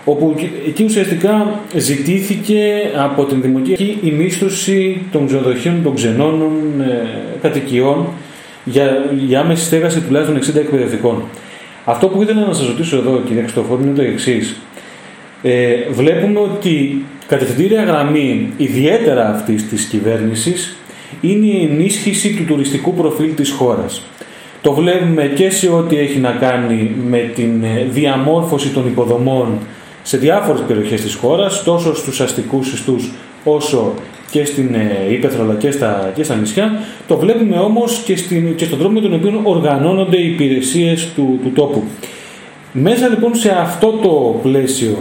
όπου εκεί ουσιαστικά ζητήθηκε από την Δημοτική η μίσθωση των ξενοδοχείων των ξενώνων ε, κατοικιών για, για άμεση στέγαση τουλάχιστον 60 εκπαιδευτικών. Αυτό που ήθελα να σας ρωτήσω εδώ, κύριε Χριστοφόρη, είναι το εξής. Ε, βλέπουμε ότι κατευθυντήρια γραμμή ιδιαίτερα αυτής της κυβέρνησης είναι η ενίσχυση του τουριστικού προφίλ της χώρας. Το βλέπουμε και σε ό,τι έχει να κάνει με την ε, διαμόρφωση των υποδομών σε διάφορες περιοχές της χώρας, τόσο στους αστικούς ιστούς όσο και στην ε, Ήπεθρο αλλά και στα, και στα νησιά. Το βλέπουμε όμως και, στην, και στον τρόπο με τον οποίο οργανώνονται οι υπηρεσίες του, του τόπου. Μέσα λοιπόν σε αυτό το πλαίσιο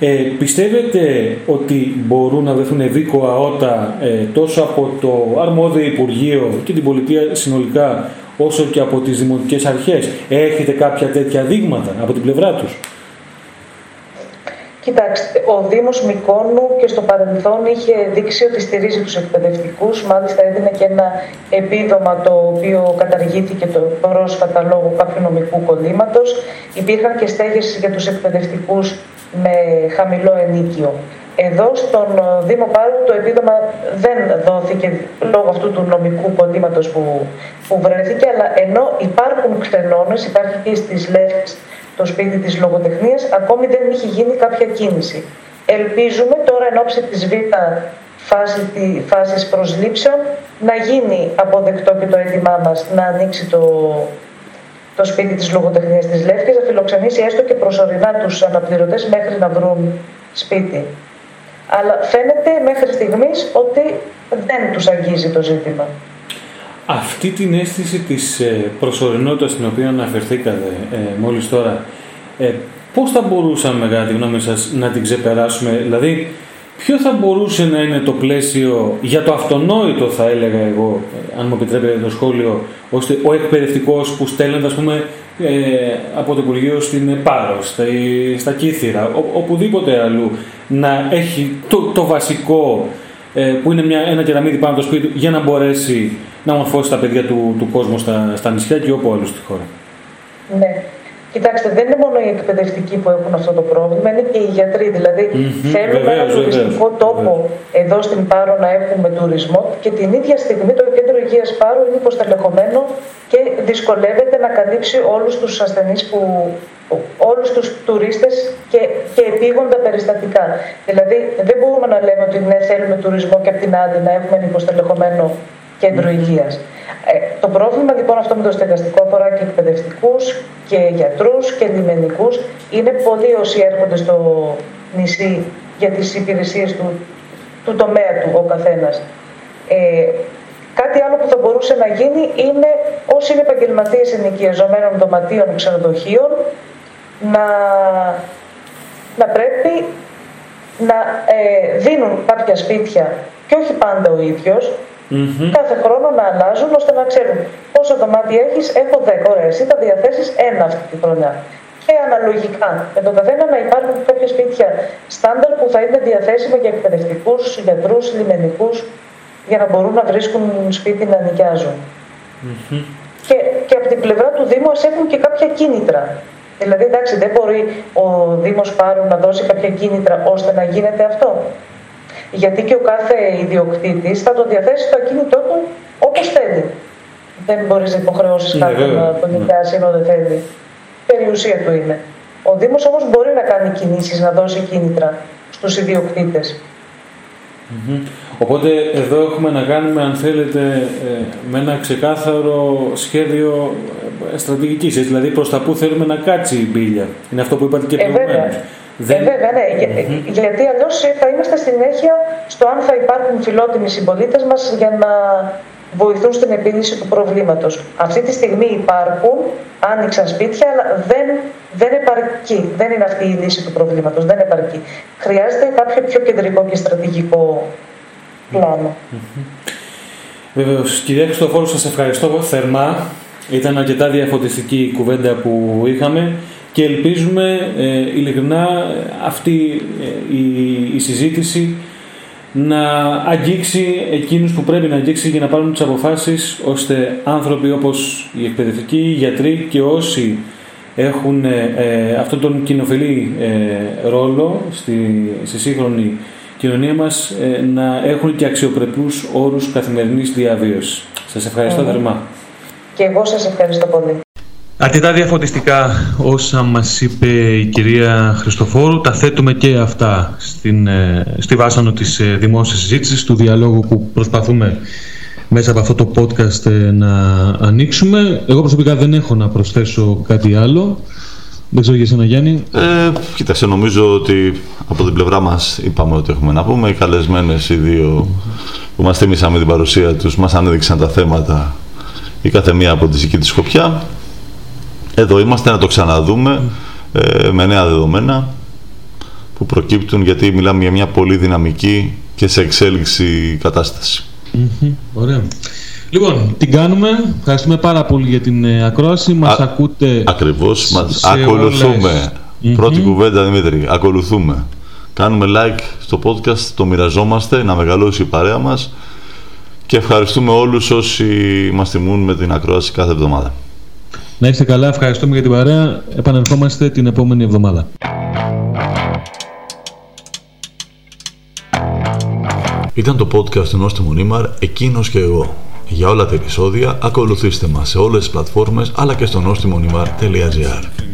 ε, πιστεύετε ότι μπορούν να βρεθούν ευήκοα ότα ε, τόσο από το αρμόδιο Υπουργείο και την πολιτεία συνολικά όσο και από τις δημοτικές αρχές; Έχετε κάποια τέτοια δείγματα από την πλευρά τους; Κοιτάξτε, ο Δήμος Μικόνου και στο παρελθόν είχε δείξει ότι στηρίζει τους εκπαιδευτικούς. Μάλιστα έδινε και ένα επίδομα το οποίο καταργήθηκε το πρόσφατα λόγω κάποιου νομικού κολλήματος. Υπήρχαν και στέγες για τους εκπαιδευτικούς με χαμηλό ενίκιο. Εδώ στον Δήμο Πάρου το επίδομα δεν δόθηκε λόγω αυτού του νομικού κολλήματος που, που βρέθηκε, αλλά ενώ υπάρχουν ξενώνες, υπάρχει και στις Λεύκες το σπίτι της λογοτεχνίας, ακόμη δεν είχε γίνει κάποια κίνηση. Ελπίζουμε τώρα εν ώψη της β' φάση, τη, φάσης προσλήψεων να γίνει αποδεκτό και το αίτημά μας να ανοίξει το, το σπίτι της λογοτεχνίας της Λεύκης, να φιλοξενήσει έστω και προσωρινά τους αναπληρωτές μέχρι να βρουν σπίτι. Αλλά φαίνεται μέχρι στιγμής ότι δεν τους αγγίζει το ζήτημα. Αυτή την αίσθηση της ε, προσωρινότητας στην οποία αναφερθήκατε ε, μόλις τώρα, ε, πώς θα μπορούσαμε κατά τη γνώμη σας να την ξεπεράσουμε, δηλαδή ποιο θα μπορούσε να είναι το πλαίσιο για το αυτονόητο θα έλεγα εγώ, αν μου επιτρέπετε το σχόλιο, ώστε ο εκπαιδευτικός που στέλνεται ας πούμε από το Υπουργείο στην Πάρο, στα, στα Κύθυρα, ο, οπουδήποτε αλλού, να έχει το, το βασικό που είναι μια, ένα κεραμίδι πάνω από το σπίτι για να μπορέσει να μορφώσει τα παιδιά του, του κόσμου στα, στα νησιά και όπου αλλού στη χώρα. Ναι. Κοιτάξτε, δεν είναι μόνο οι εκπαιδευτικοί που έχουν αυτό το πρόβλημα, είναι και οι γιατροί. Δηλαδή, mm-hmm, θέλουμε ένα τουριστικό τόπο εδώ στην Πάρο να έχουμε τουρισμό και την ίδια στιγμή το κέντρο υγείας Πάρο είναι υποστελεχωμένο και δυσκολεύεται να καλύψει όλους τους ασθενείς που. Όλους τους τουρίστες και, και επίγοντα περιστατικά. Δηλαδή δεν μπορούμε να λέμε ότι ναι θέλουμε τουρισμό και απ' την άλλη να έχουμε ένα υποστελεχωμένο κέντρο υγείας. Ε, το πρόβλημα λοιπόν αυτό με το στεγαστικό αφορά και εκπαιδευτικούς και γιατρούς και λιμενικούς. Είναι πολλοί όσοι έρχονται στο νησί για τις υπηρεσίες του, του τομέα του ο καθένας. Ε, κάτι άλλο που θα μπορούσε να γίνει είναι όσοι είναι επαγγελματίες ενοικιαζομένων δωματίων ξενοδοχείων να, να πρέπει να ε, δίνουν κάποια σπίτια και όχι πάντα ο ίδιος κάθε χρόνο να αλλάζουν ώστε να ξέρουν πόσα δωμάτια έχεις, έχω 10. Ωραία, εσύ θα διαθέσεις ένα αυτή τη χρονιά. Και αναλογικά με τον καθένα να υπάρχουν κάποια σπίτια στάνταρ που θα είναι διαθέσιμα για εκπαιδευτικούς, γιατρούς, λιμενικούς, για να μπορούν να βρίσκουν σπίτι να νοικιάζουν. Mm-hmm. Και, και από την πλευρά του Δήμου έχουν και κάποια κίνητρα. Δηλαδή, εντάξει, δεν μπορεί ο Δήμος Πάρου να δώσει κάποια κίνητρα ώστε να γίνεται αυτό. Γιατί και ο κάθε ιδιοκτήτης θα το διαθέσει το ακίνητό του όπως θέλει. Δεν μπορείς να υποχρεώσεις ναι, κάποιον να το νοικιάσει ενώ δεν θέλει. Περιουσία του είναι. Ο Δήμος όμως μπορεί να κάνει κινήσεις, να δώσει κίνητρα στους ιδιοκτήτες. Οπότε εδώ έχουμε να κάνουμε, αν θέλετε, ε, με ένα ξεκάθαρο σχέδιο ε, στρατηγικής, δηλαδή προς τα που θέλουμε να κάτσει η μπίλια. Είναι αυτό που είπατε και ε, προηγουμένως. Δεν... Ε, βέβαια, ναι. Mm-hmm. Γιατί αλλιώς θα είμαστε συνέχεια στο αν θα υπάρχουν φιλότιμοι συμπολίτες μας για να βοηθούν στην επίλυση του προβλήματος. Αυτή τη στιγμή υπάρχουν, άνοιξαν σπίτια, αλλά δεν, δεν επαρκεί. Δεν είναι αυτή η λύση του προβλήματος, δεν επαρκεί. Χρειάζεται κάποιο πιο κεντρικό και στρατηγικό πλάνο. Βεβαίως, κυρία Χριστοφόρου, σας ευχαριστώ θερμά. Ήταν αρκετά διαφωτιστική η κουβέντα που είχαμε και ελπίζουμε ε, ειλικρινά αυτή ε, η, η συζήτηση να αγγίξει εκείνους που πρέπει να αγγίξει για να πάρουν τις αποφάσεις ώστε άνθρωποι όπως οι εκπαιδευτικοί, οι γιατροί και όσοι έχουν ε, ε αυτόν τον κοινοφιλή ε, ρόλο στη, στη σύγχρονη κοινωνία μας ε, να έχουν και αξιοπρεπούς όρους καθημερινής διαβίωσης. Σας ευχαριστώ θερμά. Και εγώ σας ευχαριστώ πολύ. Αρκετά διαφωτιστικά όσα μας είπε η κυρία Χριστοφόρου τα θέτουμε και αυτά στην, ε, στη βάσανο της ε, δημόσιας συζήτησης του διαλόγου που προσπαθούμε μέσα από αυτό το podcast ε, να ανοίξουμε. Εγώ προσωπικά δεν έχω να προσθέσω κάτι άλλο. Δεν ξέρω για εσένα Γιάννη. Ε, κοίταξε, νομίζω ότι από την πλευρά μας είπαμε ότι έχουμε να πούμε. Οι καλεσμένες οι δύο που μας θυμήσαμε την παρουσία τους μας ανέδειξαν τα θέματα η κάθε μία από τη δική της σκοπιά. Εδώ είμαστε να το ξαναδούμε ε, με νέα δεδομένα που προκύπτουν γιατί μιλάμε για μια πολύ δυναμική και σε εξέλιξη κατάσταση. Ωραία. Λοιπόν, την κάνουμε. Ευχαριστούμε πάρα πολύ για την ε, ακρόαση. Μας ακούτε... Ακριβώς. Μας ακολουθούμε. Πρώτη κουβέντα, Δημήτρη. Ακολουθούμε. Κάνουμε like στο podcast, το μοιραζόμαστε, να μεγαλώσει η παρέα μας και ευχαριστούμε όλους όσοι μας τιμούν με την ακρόαση κάθε εβδομάδα. Να είστε καλά, ευχαριστούμε για την παρέα. Επανερχόμαστε την επόμενη εβδομάδα. Ήταν το podcast του Νόστιμου Νίμαρ, εκείνος και εγώ. Για όλα τα επεισόδια ακολουθήστε μας σε όλες τις πλατφόρμες αλλά και στο νόστιμονιμar.gr